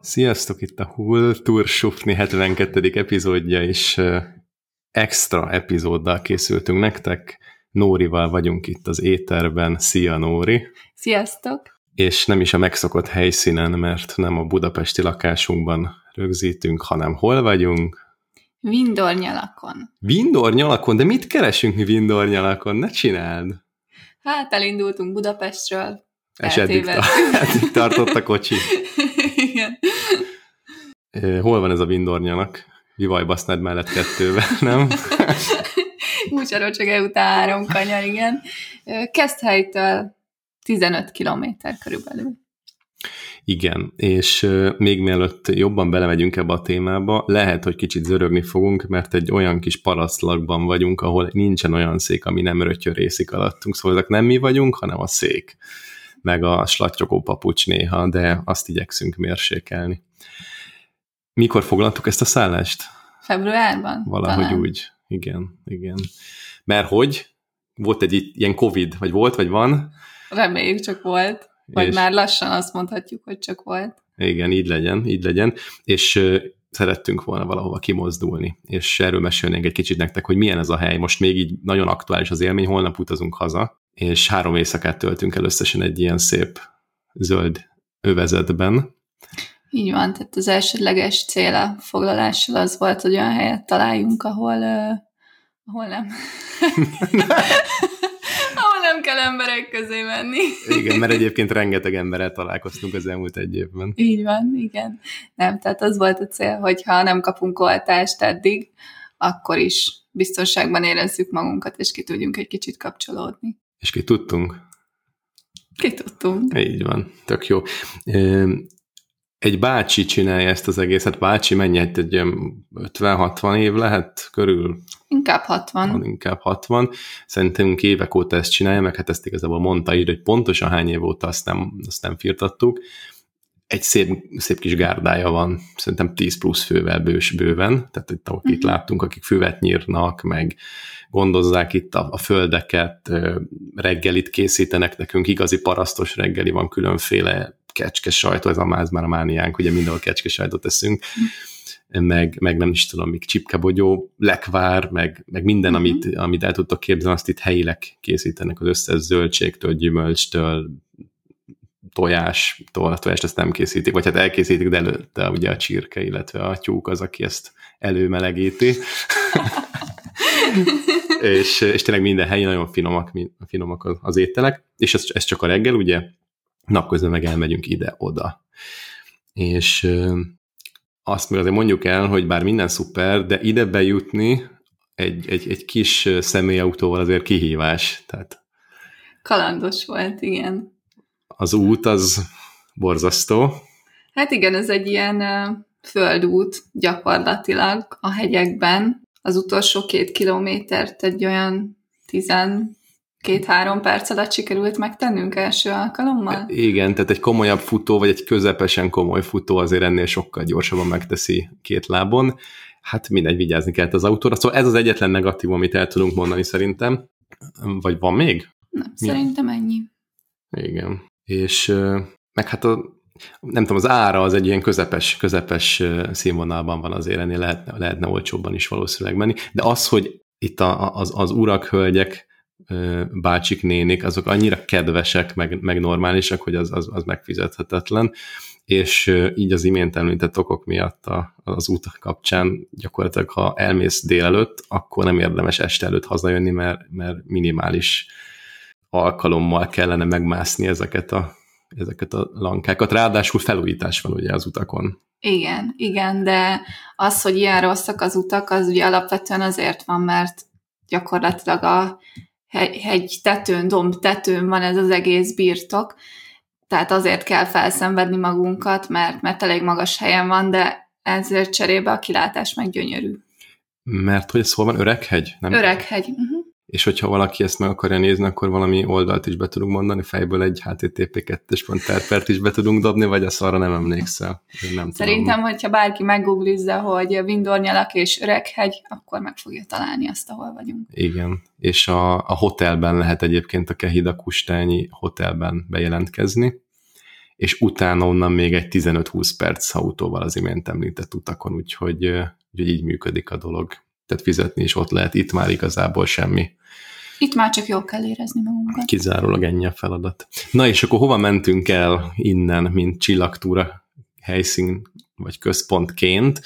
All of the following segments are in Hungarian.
Sziasztok, itt a Kultúrsufni 72. epizódja, és extra epizóddal készültünk nektek. Nórival vagyunk itt az éterben. Szia, Nóri! Sziasztok! És nem is a megszokott helyszínen, mert nem a budapesti lakásunkban rögzítünk, hanem hol vagyunk? Vindornyalakon. Vindornyalakon? De mit keresünk mi Vindornyalakon? Ne csináld! Hát elindultunk Budapestről. És eddig, eddig tartott a kocsi. Igen. Hol van ez a Vindornyanak? Vivaj basznád mellett kettővel, nem? Csak után három kanyar, igen. Keszthelytől 15 kilométer körülbelül. Igen, és még mielőtt jobban belemegyünk ebbe a témába, lehet, hogy kicsit zörögni fogunk, mert egy olyan kis parasztlagban vagyunk, ahol nincsen olyan szék, ami nem rötyörészik alattunk, szóval ezek nem mi vagyunk, hanem a szék, meg a slattyogó papucs néha, de azt igyekszünk mérsékelni. Mikor foglaltuk ezt a szállást? Februárban? Valahogy talán. úgy. Igen, igen. Mert hogy? Volt egy ilyen Covid, vagy volt, vagy van? Reméljük csak volt. Vagy és... már lassan azt mondhatjuk, hogy csak volt. Igen, így legyen, így legyen. És szerettünk volna valahova kimozdulni, és erről mesélnénk egy kicsit nektek, hogy milyen ez a hely. Most még így nagyon aktuális az élmény, holnap utazunk haza, és három éjszakát töltünk el összesen egy ilyen szép zöld övezetben, így van, tehát az elsődleges cél a foglalással az volt, hogy olyan helyet találjunk, ahol, uh, ahol nem. nem kell emberek közé menni. igen, mert egyébként rengeteg emberrel találkoztunk az elmúlt egy évben. Így van, igen. Nem, tehát az volt a cél, hogy ha nem kapunk oltást eddig, akkor is biztonságban érezzük magunkat, és ki tudjunk egy kicsit kapcsolódni. És ki tudtunk? Ki tudtunk. Így van, tök jó egy bácsi csinálja ezt az egészet. Bácsi mennyi, egy 50-60 év lehet körül? Inkább 60. Van, inkább 60. Szerintem évek óta ezt csinálja, meg hát ezt igazából mondta így, hogy pontosan hány év óta azt nem, azt nem firtattuk. Egy szép, szép kis gárdája van, szerintem 10 plusz fővel bős, bőven, tehát itt, akik uh-huh. láttunk, akik füvet nyírnak, meg gondozzák itt a, a földeket, reggelit készítenek nekünk, igazi parasztos reggeli van különféle kecske sajtó, ez a máz már a mániánk, ugye mindenhol kecske sajtot teszünk, meg, meg nem is tudom, még csipkebogyó, lekvár, meg, meg minden, uh-huh. amit, amit el tudtok képzelni, azt itt helyileg készítenek az összes zöldségtől, gyümölcstől, tojástól, a tojást ezt nem készítik, vagy hát elkészítik, de előtte ugye a csirke, illetve a tyúk az, aki ezt előmelegíti. és, és tényleg minden helyi nagyon finomak, finomak az ételek, és ez, ez csak a reggel, ugye napközben meg elmegyünk ide-oda. És azt azért mondjuk el, hogy bár minden szuper, de ide bejutni egy, egy, egy kis személyautóval azért kihívás. Tehát Kalandos volt, igen. Az út az borzasztó. Hát igen, ez egy ilyen földút gyakorlatilag a hegyekben. Az utolsó két kilométert egy olyan tizen két-három perc alatt sikerült megtennünk első alkalommal? Igen, tehát egy komolyabb futó, vagy egy közepesen komoly futó azért ennél sokkal gyorsabban megteszi két lábon. Hát mindegy, vigyázni kell az autóra. Szóval ez az egyetlen negatív, amit el tudunk mondani szerintem. Vagy van még? Nem, Mi? szerintem ennyi. Igen. És meg hát a, nem tudom, az ára az egy ilyen közepes, közepes színvonalban van azért, ennél lehetne, lehetne olcsóbban is valószínűleg menni, de az, hogy itt a, az, az urak, hölgyek bácsik, nénik, azok annyira kedvesek, meg, meg normálisak, hogy az, az, az megfizethetetlen, és így az imént említett okok miatt a, az út kapcsán gyakorlatilag, ha elmész délelőtt, akkor nem érdemes este előtt hazajönni, mert, mert minimális alkalommal kellene megmászni ezeket a, ezeket a lankákat. Ráadásul felújítás van ugye az utakon. Igen, igen, de az, hogy ilyen rosszak az utak, az ugye alapvetően azért van, mert gyakorlatilag a hegy tetőn, domb tetőn van ez az egész birtok, tehát azért kell felszenvedni magunkat, mert, mert elég magas helyen van, de ezért cserébe a kilátás meg gyönyörű. Mert hogy szó van Öreghegy? Nem? Öreghegy. Uh-huh. És hogyha valaki ezt meg akarja nézni, akkor valami oldalt is be tudunk mondani, fejből egy http 2 terpert is be tudunk dobni, vagy azt arra nem emlékszel. Én nem Szerintem, tudom. hogyha bárki meggooglizza, hogy Vindornyalak és Öreghegy, akkor meg fogja találni azt, ahol vagyunk. Igen, és a, a hotelben lehet egyébként a Kehida Kustányi hotelben bejelentkezni, és utána onnan még egy 15-20 perc autóval az imént említett utakon, úgyhogy, úgyhogy így működik a dolog. Tehát fizetni is ott lehet, itt már igazából semmi itt már csak jól kell érezni magunkat. Kizárólag ennyi a feladat. Na és akkor hova mentünk el innen, mint csillagtúra helyszín vagy központként?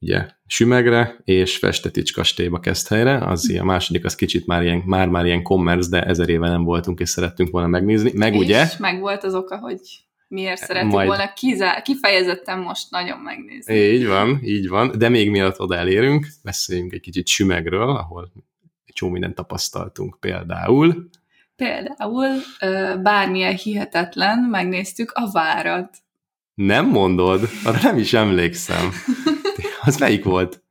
Ugye Sümegre és Festetics kastélyba helyre, az a második az kicsit már ilyen, már-már ilyen commerce, de ezer éve nem voltunk, és szerettünk volna megnézni. Meg és ugye? meg volt az oka, hogy miért szerettük Majd... volna kizá- kifejezetten most nagyon megnézni. Így van, így van, de még mielőtt oda elérünk, beszéljünk egy kicsit Sümegről, ahol csomó mindent tapasztaltunk. Például... Például bármilyen hihetetlen, megnéztük a várat. Nem mondod? Arra nem is emlékszem. Az melyik volt?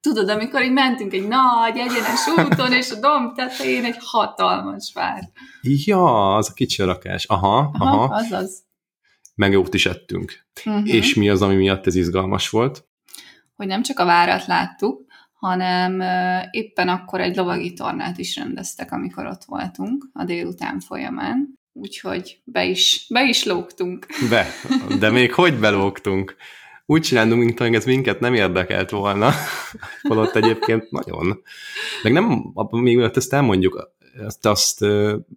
Tudod, amikor így mentünk egy nagy, egyenes úton, és a domb tetején egy hatalmas vár. Ja, az a kicsi rakás. Aha, aha. aha. Azaz. Meg jót is ettünk. Uh-huh. És mi az, ami miatt ez izgalmas volt? Hogy nem csak a várat láttuk, hanem éppen akkor egy lovagi tornát is rendeztek, amikor ott voltunk a délután folyamán. Úgyhogy be is, be is lógtunk. Be, de még hogy belógtunk? Úgy csinálunk, mint ez minket nem érdekelt volna, holott egyébként nagyon. Meg nem, még mielőtt ezt elmondjuk, azt, azt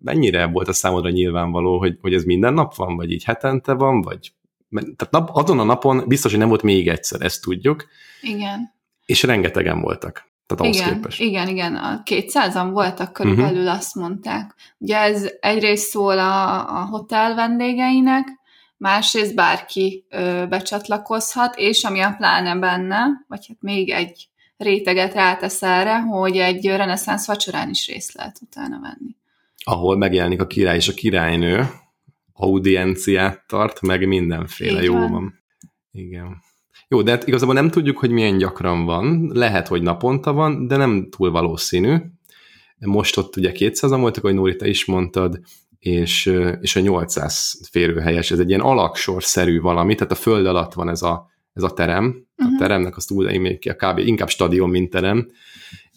mennyire volt a számodra nyilvánvaló, hogy, hogy ez minden nap van, vagy így hetente van, vagy tehát nap, azon a napon biztos, hogy nem volt még egyszer, ezt tudjuk. Igen. És rengetegen voltak. Tehát igen, képest. Igen, igen, a 200-an voltak körülbelül, uh-huh. azt mondták. Ugye ez egyrészt szól a, a hotel vendégeinek, másrészt bárki ö, becsatlakozhat, és ami a pláne benne, vagy hát még egy réteget rátesz erre, hogy egy reneszánsz vacsorán is részt lehet utána venni. Ahol megjelenik a király és a királynő, audienciát tart, meg mindenféle Így jó van. van. Igen. Jó, de hát igazából nem tudjuk, hogy milyen gyakran van. Lehet, hogy naponta van, de nem túl valószínű. Most ott ugye 200 voltak, ahogy Nóri, te is mondtad, és, és a 800 férőhelyes, ez egy ilyen alaksorszerű valami, tehát a föld alatt van ez a, ez a terem, uh-huh. a mhm. teremnek azt úgy még ki, a kb. inkább stadion, mint terem,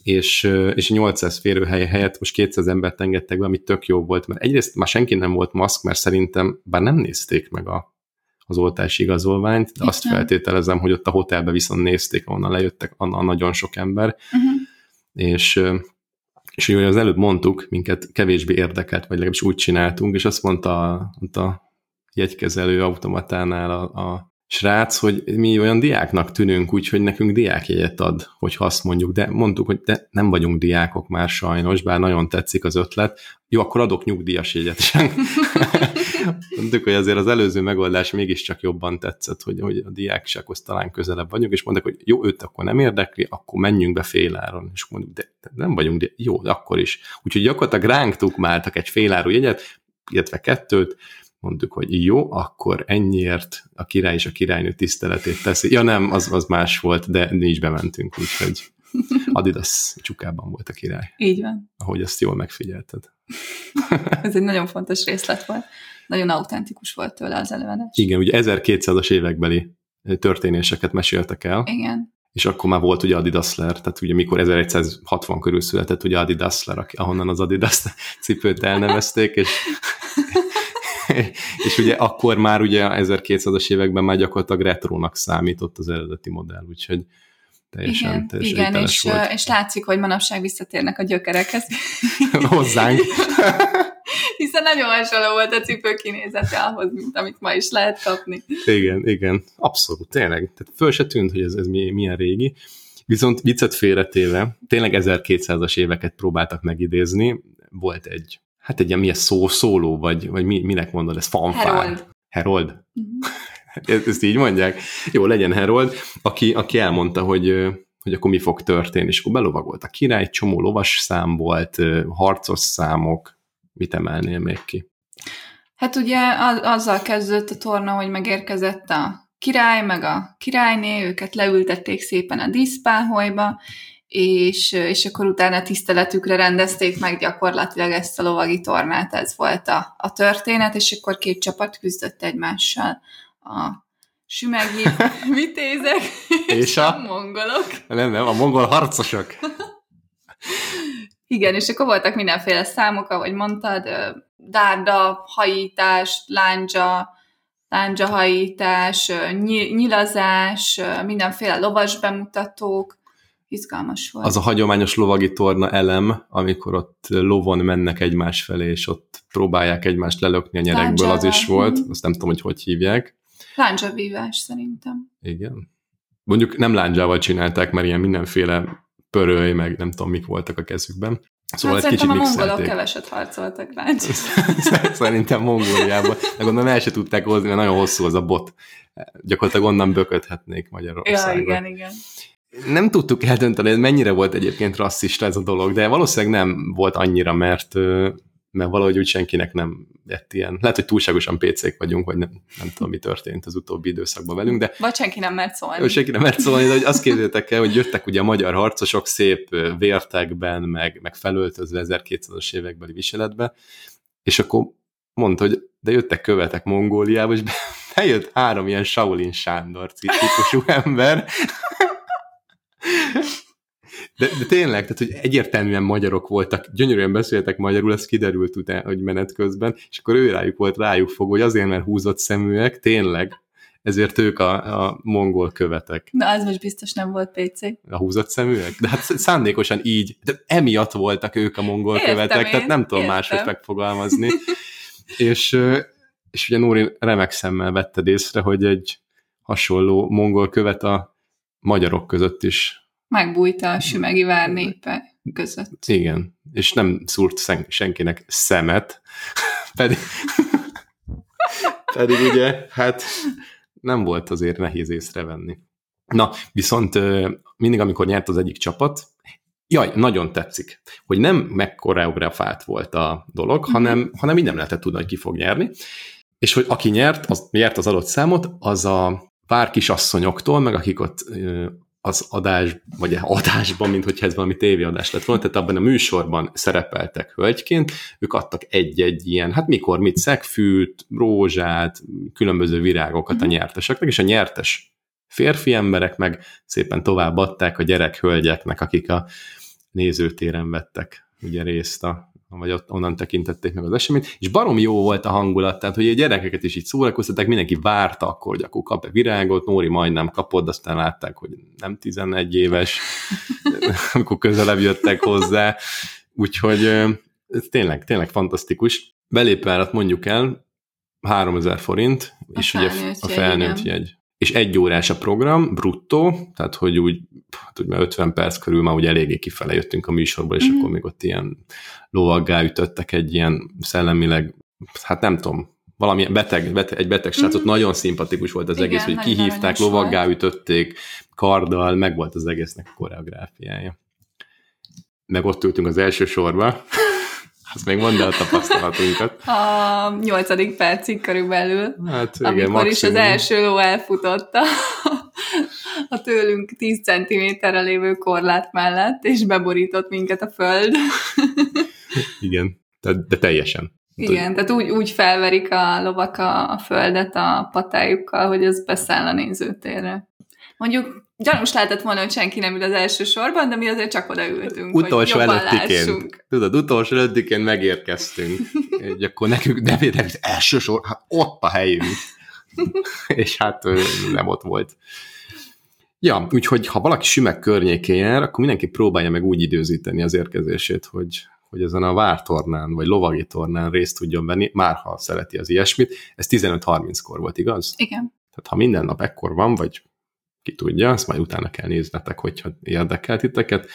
és, és a 800 férőhely helyett most 200 embert engedtek be, ami tök jó volt, mert egyrészt már senki nem volt maszk, mert szerintem, bár nem nézték meg a, az oltási igazolványt, de azt feltételezem, hogy ott a hotelbe viszont nézték, onnan lejöttek a nagyon sok ember, uh-huh. és és hogy az előbb mondtuk, minket kevésbé érdekelt, vagy legalábbis úgy csináltunk, és azt mondta a, a jegykezelő automatánál a, a srác, hogy mi olyan diáknak tűnünk, úgyhogy nekünk diákjegyet ad, hogyha azt mondjuk, de mondtuk, hogy de nem vagyunk diákok már sajnos, bár nagyon tetszik az ötlet. Jó, akkor adok nyugdíjas jegyet mondtuk, hogy azért az előző megoldás mégiscsak jobban tetszett, hogy, hogy a diáksághoz talán közelebb vagyunk, és mondták, hogy jó, őt akkor nem érdekli, akkor menjünk be féláron. És mondjuk, de, de nem vagyunk, de jó, de akkor is. Úgyhogy gyakorlatilag ránk tukmáltak egy féláru jegyet, illetve kettőt, mondtuk, hogy jó, akkor ennyiért a király és a királynő tiszteletét teszi. Ja nem, az, az más volt, de is bementünk, úgyhogy Adidas csukában volt a király. Így van. Ahogy ezt jól megfigyelted. Ez egy nagyon fontos részlet volt. Nagyon autentikus volt tőle az előadás. Igen, ugye 1200-as évekbeli történéseket meséltek el. Igen. És akkor már volt ugye Adidasler, tehát ugye mikor 1160 körül született ugye Adidasler, ahonnan az Adidas cipőt elnevezték, és és ugye akkor már ugye 1200-as években már gyakorlatilag retrónak számított az eredeti modell, úgyhogy teljesen, igen, teljesen igen és, volt. és látszik, hogy manapság visszatérnek a gyökerekhez. Hozzánk. Hiszen nagyon hasonló volt a cipő kinézete ahhoz, mint amit ma is lehet kapni. Igen, igen, abszolút, tényleg. Tehát föl se tűnt, hogy ez, ez milyen régi. Viszont viccet félretéve, tényleg 1200-as éveket próbáltak megidézni. Volt egy hát egy ilyen milyen szó, szóló, vagy, vagy mi, minek mondod, ez fanfár. Herold. Herold? Uh-huh. Ezt így mondják? Jó, legyen Herold, aki, aki elmondta, hogy, hogy akkor mi fog történni, és akkor belovagolt a király, csomó lovas szám volt, harcos számok, mit emelnél még ki? Hát ugye azzal kezdődött a torna, hogy megérkezett a király, meg a királyné, őket leültették szépen a díszpáholyba, és, és akkor utána tiszteletükre rendezték meg gyakorlatilag ezt a lovagi tornát, ez volt a, a történet, és akkor két csapat küzdött egymással. A sümegi vitézek és, és a, a mongolok. Nem, nem, a mongol harcosok. Igen, és akkor voltak mindenféle számok, ahogy mondtad, dárda, hajítás, lándzsa, lándzsahajítás, nyilazás, mindenféle lovas bemutatók, izgalmas volt. Az a hagyományos lovagi torna elem, amikor ott lovon mennek egymás felé, és ott próbálják egymást lelökni a nyerekből, az is volt. Azt nem tudom, hogy hogy hívják. Lándzsavívás szerintem. Igen. Mondjuk nem lándzsával csinálták, mert ilyen mindenféle pöröly, meg nem tudom, mik voltak a kezükben. Szóval hát egy kicsit a mongolok keveset harcoltak lándzsával. Szerintem Mongóliában. De gondolom el se tudták hozni, mert nagyon hosszú az a bot. Gyakorlatilag onnan bököthetnék Magyarországon. Ja, igen, igen nem tudtuk eldönteni, hogy mennyire volt egyébként rasszista ez a dolog, de valószínűleg nem volt annyira, mert, mert valahogy úgy senkinek nem lett ilyen. Lehet, hogy túlságosan pécék vagyunk, vagy nem, nem tudom, mi történt az utóbbi időszakban velünk, de... Vagy senki nem mert szólni. Senki nem mert szólni, de hogy azt képzeljétek el, hogy jöttek ugye a magyar harcosok szép vértekben, meg, meg felöltözve 1200-as évekbeli viseletbe, és akkor mondta, hogy de jöttek követek Mongóliába, és bejött három ilyen Shaolin Sándor típusú ember, de, de tényleg, tehát hogy egyértelműen magyarok voltak, gyönyörűen beszéltek magyarul, ez kiderült utána, hogy menet közben, és akkor ő rájuk volt rájuk fog, hogy azért, mert húzott szeműek, tényleg, ezért ők a, a mongol követek. Na, az most biztos nem volt PC. A húzott szeműek? De hát szándékosan így, de emiatt voltak ők a mongol értem követek, én, tehát nem tudom értem. máshogy megfogalmazni. és, és ugye Nóri remek szemmel vetted észre, hogy egy hasonló mongol követ a magyarok között is megbújt a sümegi vár népe között. Igen, és nem szúrt senkinek szemet, pedig, pedig ugye, hát nem volt azért nehéz észrevenni. Na, viszont mindig, amikor nyert az egyik csapat, jaj, nagyon tetszik, hogy nem megkoreografált volt a dolog, mm-hmm. hanem, hanem így nem lehetett tudni, hogy ki fog nyerni, és hogy aki nyert, az nyert az adott számot, az a pár kisasszonyoktól, meg akik ott az adás, vagy adásban, mint hogyha ez valami tévéadás lett volna, tehát abban a műsorban szerepeltek hölgyként, ők adtak egy-egy ilyen, hát mikor mit, szegfűt, rózsát, különböző virágokat a mhm. nyerteseknek, és a nyertes férfi emberek meg szépen továbbadták a gyerek hölgyeknek, akik a nézőtéren vettek ugye részt a, vagy ott, onnan tekintették meg az eseményt, és barom jó volt a hangulat, tehát hogy a gyerekeket is így szórakoztatták, mindenki várta akkor, hogy akkor kap-e virágot, Nóri majdnem kapott, aztán látták, hogy nem 11 éves, amikor közelebb jöttek hozzá, úgyhogy ez tényleg, tényleg fantasztikus. Belépvárat mondjuk el, 3000 forint, a és ugye a felnőtt jegy. És egy órás a program, bruttó, tehát hogy úgy, hát úgy 50 perc körül már úgy eléggé kifele jöttünk a műsorból, és mm-hmm. akkor még ott ilyen lovaggá ütöttek egy ilyen szellemileg, hát nem tudom, valami beteg, beteg egy beteg srácot, mm-hmm. nagyon szimpatikus volt az Igen, egész, hogy kihívták, lovaggá ütötték, karddal, meg volt az egésznek a koreográfiája. Meg ott ültünk az első sorba, azt még mondd el a tapasztalatunkat. A nyolcadik percig körülbelül, hát, igen, amikor maximum. is az első ló elfutott a, a tőlünk 10 centiméterre lévő korlát mellett, és beborított minket a föld. igen, de, de teljesen. Igen, tehát úgy, úgy felverik a lovak a, a földet a patájukkal, hogy az beszáll a nézőtérre. Mondjuk gyanús lehetett volna, hogy senki nem ül az első sorban, de mi azért csak odaültünk, Utolsó hogy előttiként. Tudod, utolsó előttiként megérkeztünk. Egy akkor nekünk, nem az első sor, hát ott a helyünk. És hát nem ott volt. Ja, úgyhogy ha valaki Sümek környékén jár, akkor mindenki próbálja meg úgy időzíteni az érkezését, hogy, hogy ezen a vártornán, vagy lovagi tornán részt tudjon venni, már ha szereti az ilyesmit. Ez 15-30-kor volt, igaz? Igen. Tehát ha minden nap ekkor van, vagy ki tudja, azt majd utána kell néznetek, hogyha érdekelt titeket,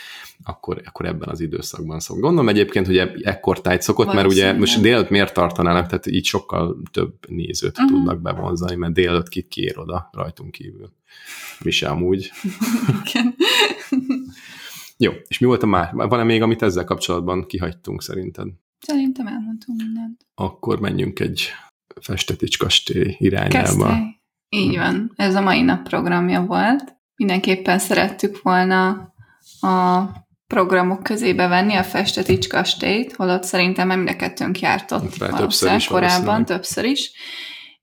akkor, akkor ebben az időszakban szok. Gondolom egyébként, hogy ekkor tájt szokott, mert ugye most délőtt miért tartanának, tehát így sokkal több nézőt uh-huh. tudnak bevonzani, mert délőtt kit kiér oda rajtunk kívül. Mi sem amúgy. Jó, és mi volt a már? Van-e még, amit ezzel kapcsolatban kihagytunk szerinted? Szerintem elmondtunk mindent. Akkor menjünk egy Festetics kastély irányába. Kezdte. Így van, ez a mai nap programja volt. Mindenképpen szerettük volna a programok közébe venni a Festetics kastélyt, holott szerintem mind a kettőnk járt ott többször is korábban, többször is.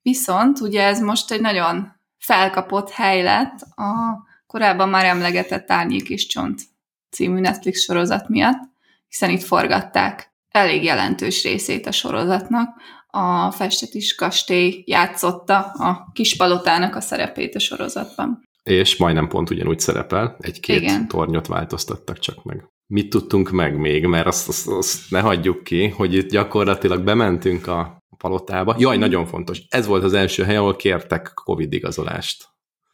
Viszont ugye ez most egy nagyon felkapott hely lett a korábban már emlegetett Árnyék és Csont című Netflix sorozat miatt, hiszen itt forgatták elég jelentős részét a sorozatnak. A Festetis kastély játszotta a kispalotának a szerepét a sorozatban. És majdnem pont ugyanúgy szerepel, egy-két Igen. tornyot változtattak csak meg. Mit tudtunk meg még, mert azt, azt, azt ne hagyjuk ki, hogy itt gyakorlatilag bementünk a palotába. Jaj, nagyon fontos. Ez volt az első hely, ahol kértek Covid igazolást.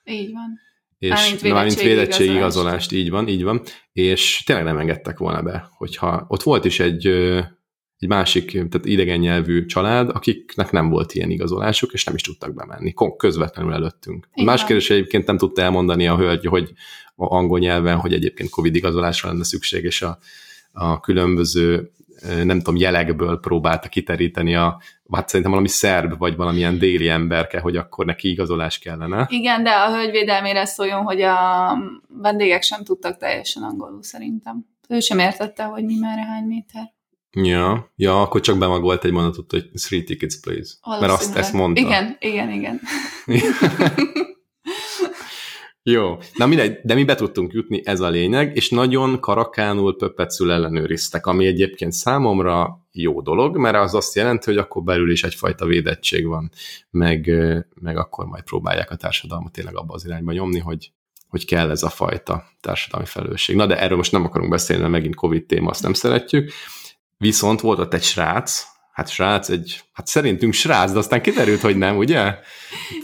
Így van. És mármint védettségi igazolást, így van, így van. És tényleg nem engedtek volna be, hogyha ott volt is egy, egy másik, tehát idegen nyelvű család, akiknek nem volt ilyen igazolásuk, és nem is tudtak bemenni, közvetlenül előttünk. Igen. Más kérdés egyébként nem tudta elmondani a hölgy, hogy a angol nyelven, hogy egyébként Covid igazolásra lenne szükség, és a, a különböző nem tudom, jelekből próbálta kiteríteni a, hát szerintem valami szerb, vagy valamilyen déli emberke, hogy akkor neki igazolás kellene. Igen, de a hölgyvédelmére szóljon, hogy a vendégek sem tudtak teljesen angolul szerintem. Ő sem értette, hogy mi merre hány méter. Ja, ja, akkor csak bemagolt egy mondatot, hogy three tickets, please. Mert azt ezt mondta. Igen, igen, igen. Jó, na mindegy, de mi be tudtunk jutni, ez a lényeg, és nagyon karakánul pöppetszül ellenőriztek, ami egyébként számomra jó dolog, mert az azt jelenti, hogy akkor belül is egyfajta védettség van, meg, meg akkor majd próbálják a társadalmat tényleg abba az irányba nyomni, hogy, hogy kell ez a fajta társadalmi felelősség. Na de erről most nem akarunk beszélni, mert megint Covid téma, azt nem szeretjük. Viszont volt ott egy srác, hát srác, egy, hát szerintünk srác, de aztán kiderült, hogy nem, ugye? Hát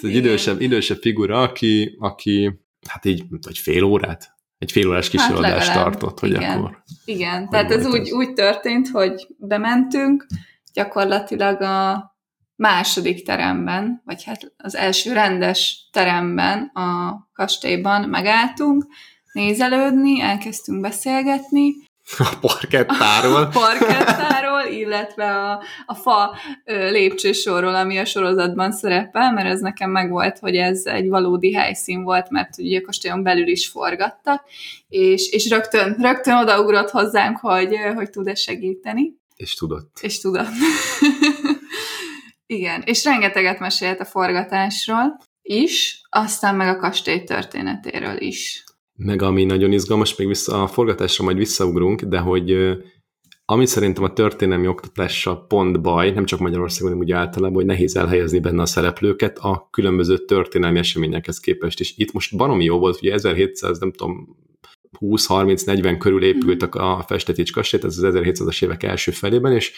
egy idősebb, idősebb figura, aki, aki hát így, hogy fél órát? Egy fél órás kisorodást hát tartott, hogy igen. akkor... Igen, hogy tehát ez úgy, úgy történt, hogy bementünk, gyakorlatilag a második teremben, vagy hát az első rendes teremben a kastélyban megálltunk, nézelődni, elkezdtünk beszélgetni, a parkettáról. A parkettáról, illetve a, a fa lépcsősorról, ami a sorozatban szerepel, mert ez nekem megvolt, hogy ez egy valódi helyszín volt, mert ugye a kastélyon belül is forgattak, és, és rögtön, rögtön odaugrott hozzánk, hogy, hogy tud-e segíteni. És tudott. És tudott. Igen, és rengeteget mesélt a forgatásról is, aztán meg a kastély történetéről is meg ami nagyon izgalmas, még vissza, a forgatásra majd visszaugrunk, de hogy ami szerintem a történelmi oktatással pont baj, nem csak Magyarországon, hanem úgy általában, hogy nehéz elhelyezni benne a szereplőket a különböző történelmi eseményekhez képest. És itt most baromi jó volt, hogy 1700, nem tudom, 20-30-40 körül épült a, a Festetics kastély, ez az 1700-as évek első felében, és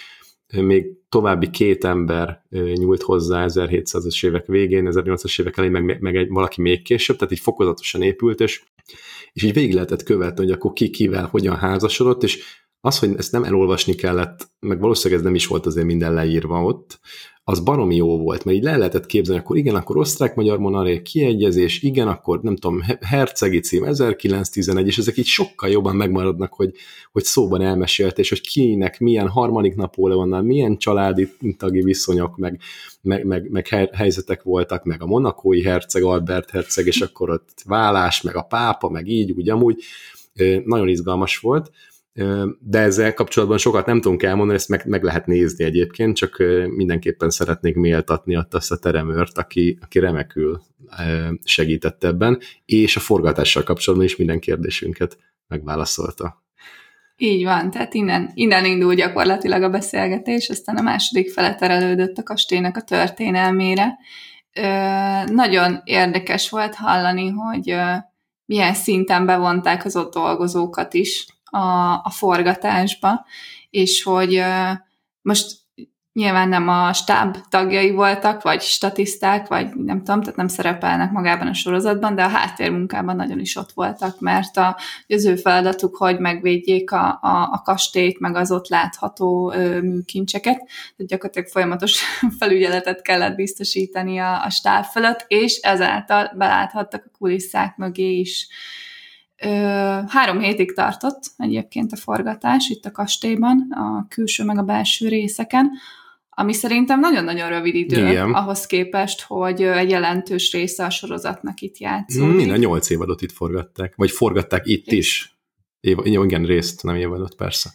még további két ember nyúlt hozzá 1700-as évek végén, 1800-as évek elején, meg, meg egy, valaki még később, tehát így fokozatosan épült, és és így végig lehetett követni, hogy akkor ki kivel hogyan házasodott, és az, hogy ezt nem elolvasni kellett, meg valószínűleg ez nem is volt azért minden leírva ott, az baromi jó volt, mert így le lehetett képzelni, akkor igen, akkor osztrák-magyar monaré kiegyezés, igen, akkor nem tudom, hercegi cím 1911, és ezek így sokkal jobban megmaradnak, hogy, hogy szóban elmesélt, és hogy kinek milyen harmadik Napóleonnal, milyen családi tagi viszonyok, meg, meg, meg, meg helyzetek voltak, meg a monakói herceg, Albert herceg, és akkor ott vállás, meg a pápa, meg így, úgy amúgy, nagyon izgalmas volt, de ezzel kapcsolatban sokat nem tudunk elmondani, ezt meg, meg lehet nézni egyébként, csak mindenképpen szeretnék méltatni ott azt a teremőrt, aki, aki remekül segített ebben, és a forgatással kapcsolatban is minden kérdésünket megválaszolta. Így van, tehát innen, innen indul gyakorlatilag a beszélgetés, aztán a második fele terelődött a kastélynak a történelmére. Ö, nagyon érdekes volt hallani, hogy ö, milyen szinten bevonták az ott dolgozókat is a, a forgatásba, és hogy most nyilván nem a stáb tagjai voltak, vagy statiszták, vagy nem tudom, tehát nem szerepelnek magában a sorozatban, de a háttérmunkában nagyon is ott voltak, mert a, az feladatuk, hogy megvédjék a, a, a kastélyt, meg az ott látható ö, műkincseket, tehát gyakorlatilag folyamatos felügyeletet kellett biztosítani a, a stáb fölött, és ezáltal beláthattak a kulisszák mögé is Ö, három hétig tartott egyébként a forgatás itt a kastélyban, a külső meg a belső részeken, ami szerintem nagyon-nagyon rövid idő Igen. ahhoz képest, hogy egy jelentős része a sorozatnak itt játszódik. Mind a nyolc évadot itt forgatták, vagy forgatták itt Igen. is. Éva, igen, részt, nem évadot, persze.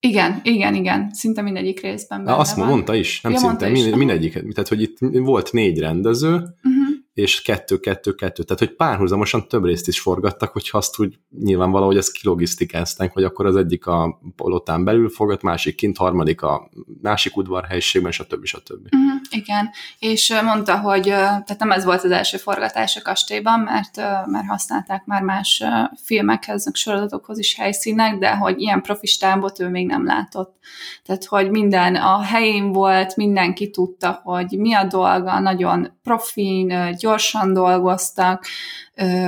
Igen, igen, igen, szinte mindegyik részben benne Azt van. mondta is, nem ja, szinte, is, mind, mindegyik. Tehát, hogy itt volt négy rendező, uh-huh és kettő-kettő-kettő. Tehát, hogy párhuzamosan több részt is forgattak, hogyha azt úgy nyilván valahogy ezt kilogisztikázták, hogy akkor az egyik a polotán belül forgat, másik kint, harmadik a másik udvarhelyiségben, stb. stb. Uh-huh, igen, és mondta, hogy tehát nem ez volt az első forgatás a kastélyban, mert, mert használták már más filmekhez, sorozatokhoz is helyszínek, de hogy ilyen profi stábot ő még nem látott. Tehát, hogy minden a helyén volt, mindenki tudta, hogy mi a dolga, nagyon profin, gyorsan dolgoztak,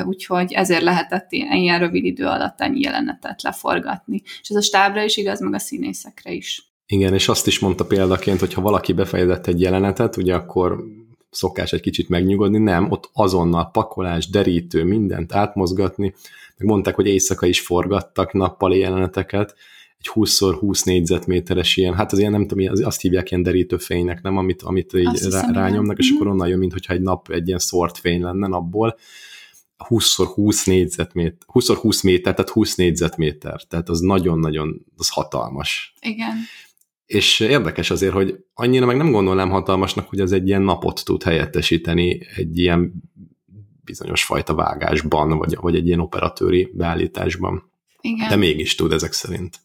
úgyhogy ezért lehetett ilyen rövid idő alatt ennyi jelenetet leforgatni. És ez a stábra is igaz, meg a színészekre is. Igen, és azt is mondta példaként, hogy ha valaki befejezett egy jelenetet, ugye akkor szokás egy kicsit megnyugodni, nem, ott azonnal pakolás, derítő, mindent átmozgatni, meg mondták, hogy éjszaka is forgattak nappali jeleneteket, egy 20x20 négyzetméteres ilyen, hát az ilyen nem tudom, azt hívják ilyen derítőfénynek, nem, amit, amit így rá, rányomnak, és akkor mhm. onnan jön, mintha egy nap egy ilyen szort fény lenne napból, 20x20 négyzetméter, 20x20 méter, tehát 20 négyzetméter, tehát az nagyon-nagyon, az hatalmas. Igen. És érdekes azért, hogy annyira meg nem gondolnám hatalmasnak, hogy az egy ilyen napot tud helyettesíteni egy ilyen bizonyos fajta vágásban, vagy, vagy egy ilyen operatőri beállításban. Igen. De mégis tud ezek szerint.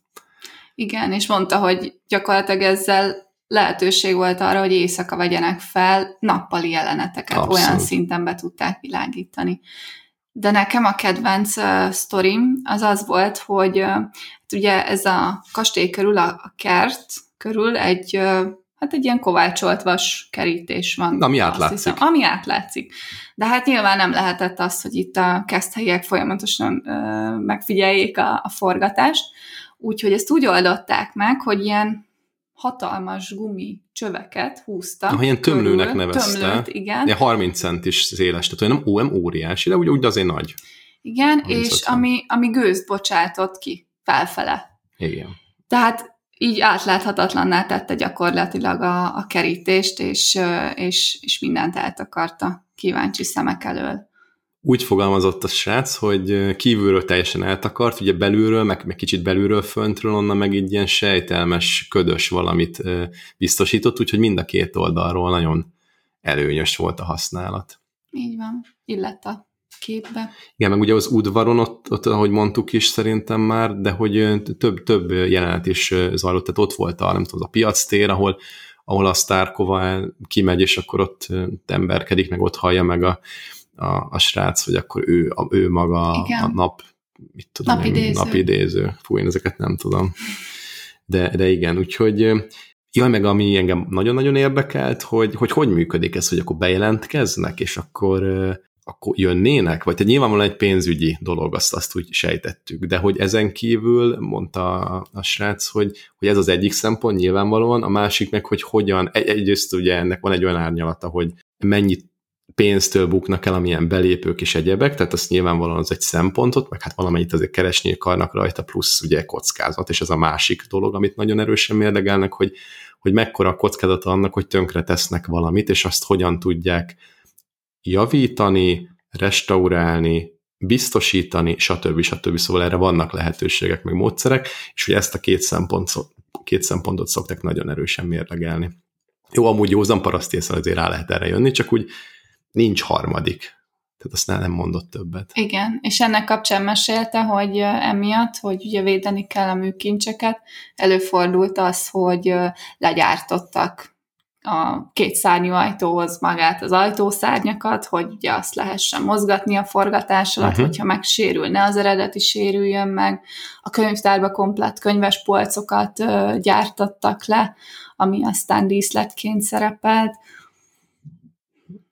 Igen, és mondta, hogy gyakorlatilag ezzel lehetőség volt arra, hogy éjszaka vegyenek fel nappali jeleneteket, Abszolút. olyan szinten be tudták világítani. De nekem a kedvenc uh, sztorim az az volt, hogy uh, hát ugye ez a kastély körül, a, a kert körül egy, uh, hát egy ilyen kovácsolt vas kerítés van. Ami átlátszik. Hiszem, ami átlátszik. De hát nyilván nem lehetett az, hogy itt a keszthelyiek folyamatosan uh, megfigyeljék a, a forgatást, Úgyhogy ezt úgy oldották meg, hogy ilyen hatalmas gumi csöveket húztak. Ah, ilyen tömlőnek körül, nevezte. Tömlőt, igen. Ilyen 30 centis széles, tehát nem, ó, nem óriási, de úgy, úgy azért nagy. Igen, és ami, ami gőzt bocsátott ki felfele. Igen. Tehát így átláthatatlanná tette gyakorlatilag a, a kerítést, és, és, és mindent eltakarta kíváncsi szemek elől úgy fogalmazott a srác, hogy kívülről teljesen eltakart, ugye belülről, meg, meg kicsit belülről föntről, onnan meg egy ilyen sejtelmes, ködös valamit biztosított, úgyhogy mind a két oldalról nagyon előnyös volt a használat. Így van, illett a képbe. Igen, meg ugye az udvaron ott, ott, ahogy mondtuk is szerintem már, de hogy több, több jelenet is zajlott, tehát ott volt a, nem tudom, a piac tér, ahol, ahol a Sztárkova kimegy, és akkor ott emberkedik, meg ott hallja meg a, a, a srác, hogy akkor ő, a, ő maga Igen. a nap, mit tudom napidéző. Én, napidéző. Fú, én ezeket nem tudom. De, de igen, úgyhogy Jaj, meg ami engem nagyon-nagyon érdekelt, hogy, hogy hogy működik ez, hogy akkor bejelentkeznek, és akkor, akkor jönnének? Vagy tehát nyilvánvalóan egy pénzügyi dolog, azt, azt úgy sejtettük, de hogy ezen kívül mondta a, a srác, hogy, hogy ez az egyik szempont nyilvánvalóan, a másik meg, hogy hogyan, egy, egyrészt ugye ennek van egy olyan árnyalata, hogy mennyit pénztől buknak el, amilyen belépők és egyebek, tehát az nyilvánvalóan az egy szempontot, meg hát valamennyit azért keresni akarnak rajta, plusz ugye kockázat, és ez a másik dolog, amit nagyon erősen mérlegelnek, hogy, hogy mekkora a kockázata annak, hogy tönkre tesznek valamit, és azt hogyan tudják javítani, restaurálni, biztosítani, stb. stb. Szóval erre vannak lehetőségek, meg módszerek, és hogy ezt a két, szempont, két szempontot szoktak nagyon erősen mérlegelni. Jó, amúgy józan parasztészre azért rá lehet erre jönni, csak úgy nincs harmadik. Tehát azt nem mondott többet. Igen, és ennek kapcsán mesélte, hogy emiatt, hogy ugye védeni kell a műkincseket, előfordult az, hogy legyártottak a két szárnyú ajtóhoz magát az ajtószárnyakat, hogy ugye azt lehessen mozgatni a forgatás alatt, uh-huh. hogyha megsérül, ne az eredeti sérüljön meg. A könyvtárba komplett könyves polcokat gyártottak le, ami aztán díszletként szerepelt.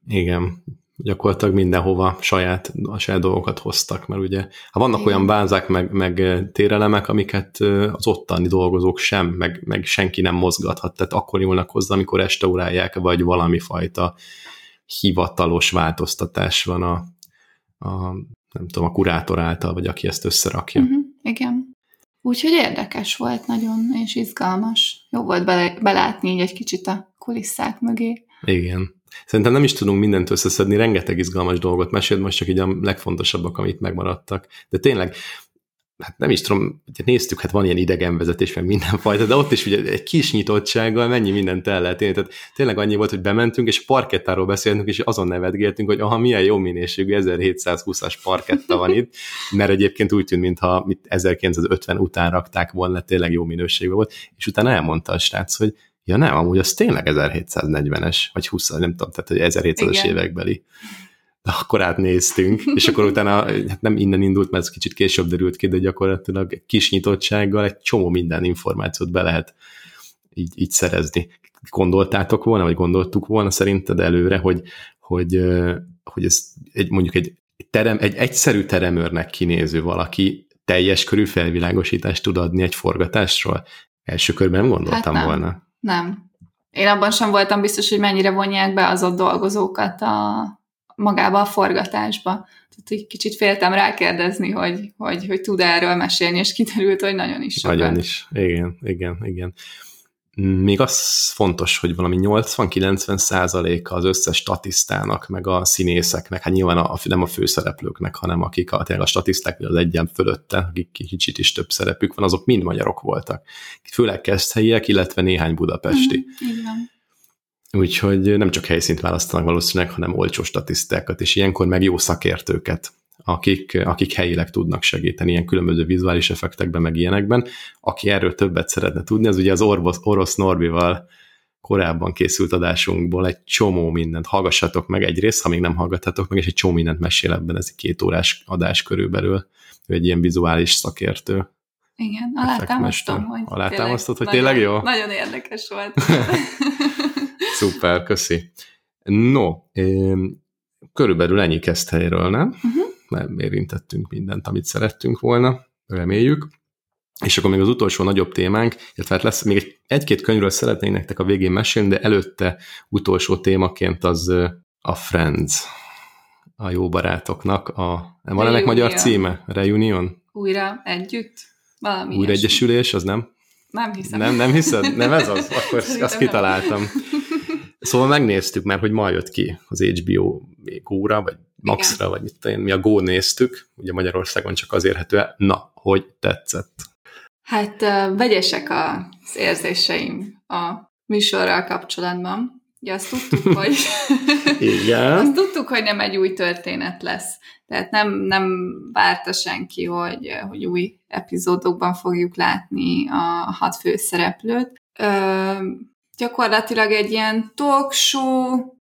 Igen, gyakorlatilag mindenhova saját, a saját dolgokat hoztak, mert ugye ha vannak Igen. olyan bázák, meg, meg térelemek, amiket az ottani dolgozók sem, meg, meg senki nem mozgathat, tehát akkor nyúlnak hozzá, amikor restaurálják, vagy valami fajta hivatalos változtatás van a, a nem tudom, a kurátor által, vagy aki ezt összerakja. Uh-huh. Igen. Úgyhogy érdekes volt nagyon, és izgalmas. Jó volt bele, belátni így egy kicsit a kulisszák mögé. Igen. Szerintem nem is tudunk mindent összeszedni, rengeteg izgalmas dolgot mesélt, most csak így a legfontosabbak, amit megmaradtak. De tényleg, hát nem is tudom, ugye néztük, hát van ilyen idegenvezetés, meg mindenfajta, de ott is ugye egy kis nyitottsággal mennyi mindent el lehet élni. Tehát tényleg annyi volt, hogy bementünk, és parkettáról beszéltünk, és azon nevetgéltünk, hogy aha, milyen jó minőségű 1720-as parketta van itt, mert egyébként úgy tűnt, mintha 1950 után rakták volna, tényleg jó minőségű volt, és utána elmondta a srác, hogy ja nem, amúgy az tényleg 1740-es, vagy 20, nem tudom, tehát 1700-es évekbeli de akkor átnéztünk, és akkor utána hát nem innen indult, mert ez kicsit később derült ki, de gyakorlatilag kis nyitottsággal egy csomó minden információt be lehet így, így szerezni. Gondoltátok volna, vagy gondoltuk volna szerinted előre, hogy, hogy, hogy ez egy, mondjuk egy, terem, egy egyszerű teremőrnek kinéző valaki teljes körű felvilágosítást tud adni egy forgatásról? Első körben nem gondoltam hát nem, volna. Nem. Én abban sem voltam biztos, hogy mennyire vonják be az ott dolgozókat a, magába a forgatásba. Tehát egy kicsit féltem rákérdezni, hogy, hogy, hogy tud erről mesélni, és kiderült, hogy nagyon is sokat. Nagyon is, igen, igen, igen. Még az fontos, hogy valami 80-90 százaléka az összes statisztának, meg a színészeknek, hát nyilván a, nem a főszereplőknek, hanem akik a, tényleg a statiszták, vagy az egyen fölötte, akik kicsit is több szerepük van, azok mind magyarok voltak. Főleg keszthelyiek, illetve néhány budapesti. Mm, igen. Úgyhogy nem csak helyszínt választanak valószínűleg, hanem olcsó statisztákat, és ilyenkor meg jó szakértőket, akik, akik helyileg tudnak segíteni ilyen különböző vizuális effektekben, meg ilyenekben. Aki erről többet szeretne tudni, az ugye az Orvos, Orosz Norbival korábban készült adásunkból egy csomó mindent. Hallgassatok meg egyrészt, ha még nem hallgathatok meg, és egy csomó mindent mesél ebben, ez egy két órás adás körülbelül. Ő egy ilyen vizuális szakértő. Igen, alátámasztom, hogy Alátámasztod, hogy tényleg jó? Nagyon érdekes volt. Szuper, köszi. No, körülbelül ennyi helyről, nem? Uh-huh. Mert érintettünk mindent, amit szerettünk volna, reméljük. És akkor még az utolsó nagyobb témánk, illetve hát lesz még egy, egy-két könyvről szeretnék nektek a végén mesélni, de előtte utolsó témaként az a Friends, a jó barátoknak a... Van ennek magyar címe? Reunion? Újra együtt? Valami Újra egyesülés, az nem? Nem hiszem. Nem, nem hiszed? Nem ez az? Akkor Szerintem azt kitaláltam. Szóval megnéztük, mert hogy ma jött ki az HBO Go-ra, vagy Max-ra, vagy mit tudom, mi a Go néztük, ugye Magyarországon csak az érhető el. Na, hogy tetszett? Hát vegyesek az érzéseim a műsorral kapcsolatban. Ugye azt tudtuk, hogy Igen. azt tudtuk, hogy nem egy új történet lesz. Tehát nem, nem várta senki, hogy, hogy új epizódokban fogjuk látni a hat főszereplőt. Ö, gyakorlatilag egy ilyen talk show,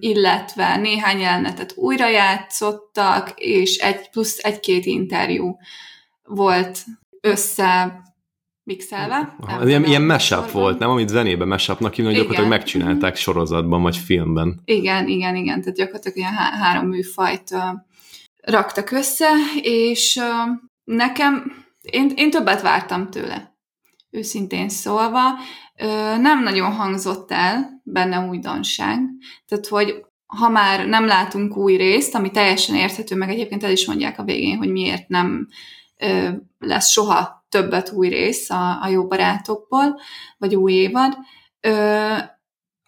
illetve néhány jelenetet újra játszottak, és egy plusz egy-két interjú volt össze mixelve. Ez ilyen, ilyen mashup volt, nem? Amit zenébe mashupnak hívnak, gyakorlatilag megcsinálták mm-hmm. sorozatban, vagy filmben. Igen, igen, igen. Tehát gyakorlatilag ilyen há- három műfajt uh, raktak össze, és uh, nekem, én, én többet vártam tőle. Őszintén szólva nem nagyon hangzott el benne újdonság. Tehát, hogy ha már nem látunk új részt, ami teljesen érthető, meg egyébként el is mondják a végén, hogy miért nem lesz soha többet új rész a, a jó barátokból, vagy új évad,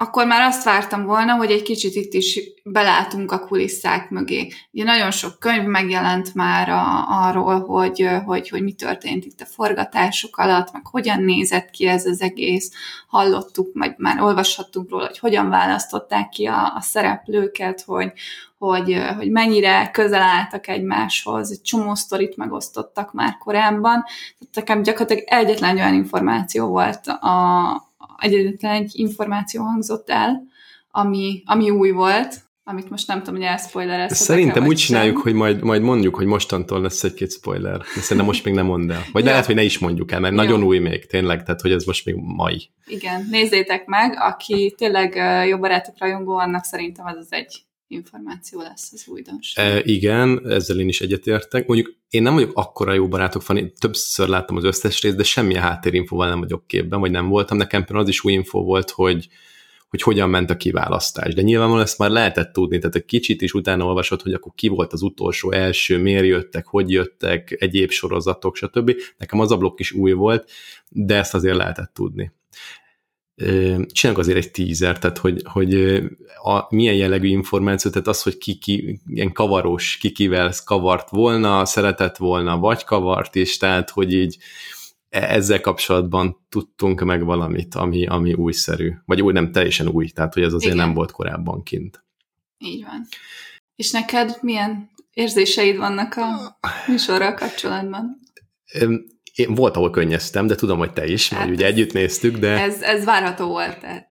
akkor már azt vártam volna, hogy egy kicsit itt is belátunk a kulisszák mögé. Ugye nagyon sok könyv megjelent már a, arról, hogy, hogy, hogy mi történt itt a forgatások alatt, meg hogyan nézett ki ez az egész. Hallottuk, vagy már olvashattunk róla, hogy hogyan választották ki a, a szereplőket, hogy, hogy, hogy mennyire közel álltak egymáshoz, egy csomó sztorit megosztottak már korábban. Tehát nekem gyakorlatilag egyetlen olyan információ volt a, egyetlen egy információ hangzott el, ami, ami új volt, amit most nem tudom, hogy elspoilerezhetek Szerintem úgy csináljuk, sem. hogy majd, majd mondjuk, hogy mostantól lesz egy-két spoiler. De szerintem most még nem mondd el. Vagy ja. lehet, hogy ne is mondjuk el, mert Jó. nagyon új még, tényleg, tehát hogy ez most még mai. Igen, nézzétek meg, aki tényleg jó barátok rajongó, annak szerintem ez az egy információ lesz az újdonság. E, igen, ezzel én is egyetértek. Mondjuk én nem vagyok akkora jó barátok fan, többször láttam az összes részt, de semmilyen háttérinfóval nem vagyok képben, vagy nem voltam. Nekem például az is új info volt, hogy, hogy hogyan ment a kiválasztás. De nyilvánvalóan ezt már lehetett tudni, tehát egy kicsit is utána olvasott, hogy akkor ki volt az utolsó első, miért jöttek, hogy jöttek, egyéb sorozatok, stb. Nekem az a is új volt, de ezt azért lehetett tudni. Csinálunk azért egy teaser, tehát hogy, hogy a, milyen jellegű információ, tehát az, hogy ki, ki ilyen kavaros, ki kivel kavart volna, szeretett volna, vagy kavart is, tehát hogy így e, ezzel kapcsolatban tudtunk meg valamit, ami, ami újszerű, vagy úgy nem teljesen új, tehát hogy ez azért Igen. nem volt korábban kint. Így van. És neked milyen érzéseid vannak a műsorral kapcsolatban? Én volt, ahol könnyeztem, de tudom, hogy te is, hát mert ugye együtt néztük, de... Ez, ez várható volt. Tehát.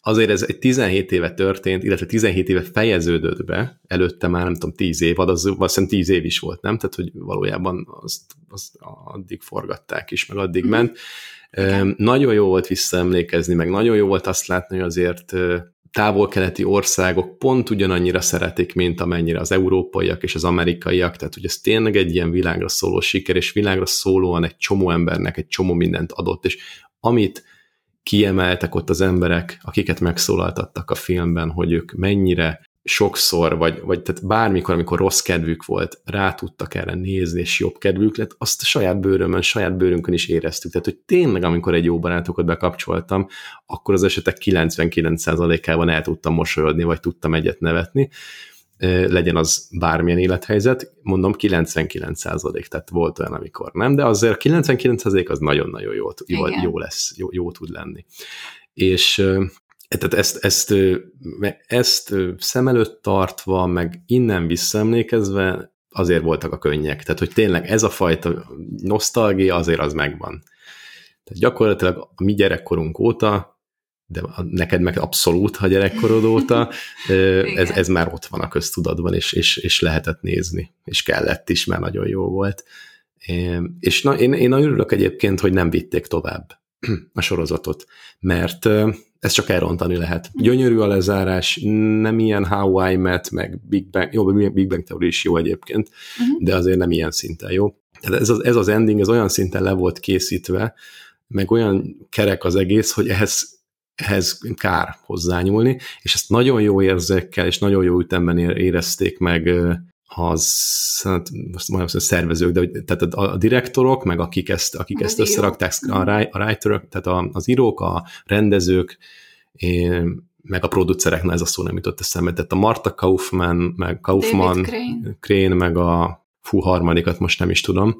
azért ez egy 17 éve történt, illetve 17 éve fejeződött be, előtte már nem tudom, 10 év, az, hiszem 10 év is volt, nem? Tehát, hogy valójában azt, azt addig forgatták is, meg addig mm. ment. Igen. Nagyon jó volt visszaemlékezni, meg nagyon jó volt azt látni, hogy azért távol-keleti országok pont ugyanannyira szeretik, mint amennyire az európaiak és az amerikaiak, tehát hogy ez tényleg egy ilyen világra szóló siker, és világra szólóan egy csomó embernek egy csomó mindent adott, és amit kiemeltek ott az emberek, akiket megszólaltattak a filmben, hogy ők mennyire sokszor, vagy, vagy tehát bármikor, amikor rossz kedvük volt, rá tudtak erre nézni, és jobb kedvük lett, azt a saját bőrömön, saját bőrünkön is éreztük. Tehát, hogy tényleg, amikor egy jó barátokat bekapcsoltam, akkor az esetek 99%-ában el tudtam mosolyodni, vagy tudtam egyet nevetni, legyen az bármilyen élethelyzet, mondom 99%, tehát volt olyan, amikor nem, de azért 99% az nagyon-nagyon jó, jó, jó lesz, jó, jó tud lenni. És tehát ezt, ezt, ezt szem előtt tartva, meg innen visszaemlékezve azért voltak a könnyek. Tehát, hogy tényleg ez a fajta nosztalgia azért az megvan. Tehát gyakorlatilag a mi gyerekkorunk óta, de neked meg abszolút a gyerekkorod óta, ez, ez már ott van a köztudatban, és, és, és lehetett nézni, és kellett is, mert nagyon jó volt. És na, én, én nagyon örülök egyébként, hogy nem vitték tovább a sorozatot, mert ezt csak elrontani lehet. Gyönyörű a lezárás, nem ilyen How I Met, meg Big Bang, jó, Big Bang Theory is jó egyébként, uh-huh. de azért nem ilyen szinten jó. Tehát ez az, ez az ending, ez olyan szinten le volt készítve, meg olyan kerek az egész, hogy ehhez, ehhez kár hozzányúlni, és ezt nagyon jó érzékkel, és nagyon jó ütemben érezték meg az, hát most mondjam, hogy szervezők, de tehát a, a direktorok, meg akik ezt, akik ezt összerakták, a, a writerök, tehát a, az írók, a rendezők, én, meg a producerek, na ez a szó nem jutott eszembe, tehát a Marta Kaufman, meg Kaufman, Crane. Crane, meg a fú harmadikat most nem is tudom,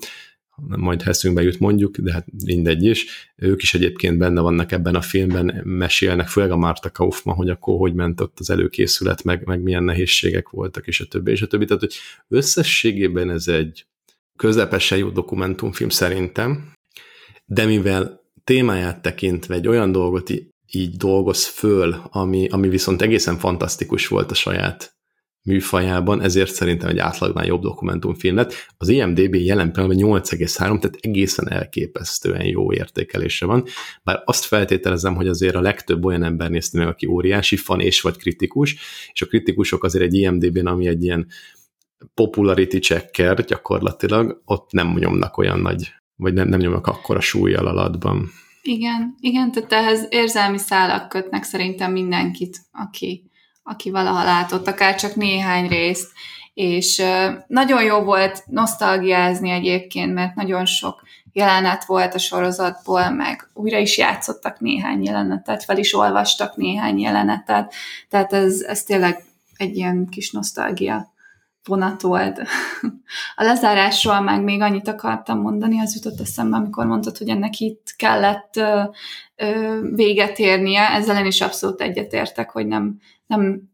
majd eszünkbe jut mondjuk, de hát mindegy is. Ők is egyébként benne vannak ebben a filmben, mesélnek, főleg a Marta Kaufman, hogy akkor hogy ment ott az előkészület, meg, meg milyen nehézségek voltak, és a többi, és a többi. Tehát, hogy összességében ez egy közepesen jó dokumentumfilm szerintem, de mivel témáját tekintve egy olyan dolgot így dolgoz föl, ami, ami viszont egészen fantasztikus volt a saját műfajában, ezért szerintem egy átlagnál jobb dokumentumfilm lett. Az IMDB jelen pillanatban 8,3, tehát egészen elképesztően jó értékelése van, bár azt feltételezem, hogy azért a legtöbb olyan ember nézte meg, aki óriási fan és vagy kritikus, és a kritikusok azért egy IMDB-n, ami egy ilyen popularity checker gyakorlatilag, ott nem nyomnak olyan nagy, vagy nem, nem nyomnak akkora súlyjal alatban. Igen, igen, tehát ehhez érzelmi szálak kötnek szerintem mindenkit, aki aki valaha látott, akár csak néhány részt, és nagyon jó volt nosztalgiázni egyébként, mert nagyon sok jelenet volt a sorozatból, meg újra is játszottak néhány jelenetet, fel is olvastak néhány jelenetet, tehát ez, ez tényleg egy ilyen kis nosztalgia vonat volt. A lezárásról meg még annyit akartam mondani, az jutott eszembe, amikor mondtad, hogy ennek itt kellett ö, ö, véget érnie, ezzel én is abszolút egyetértek, hogy nem, nem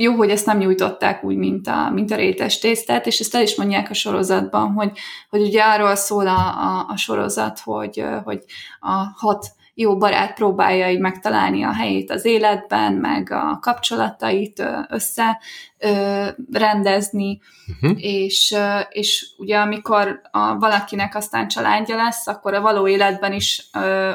jó, hogy ezt nem nyújtották úgy, mint a, mint a rétes tésztát, és ezt el is mondják a sorozatban, hogy, hogy ugye arról szól a, a, a sorozat, hogy, hogy a hat jó barát próbálja így megtalálni a helyét az életben, meg a kapcsolatait össze rendezni, uh-huh. és, és ugye amikor a, valakinek aztán családja lesz, akkor a való életben is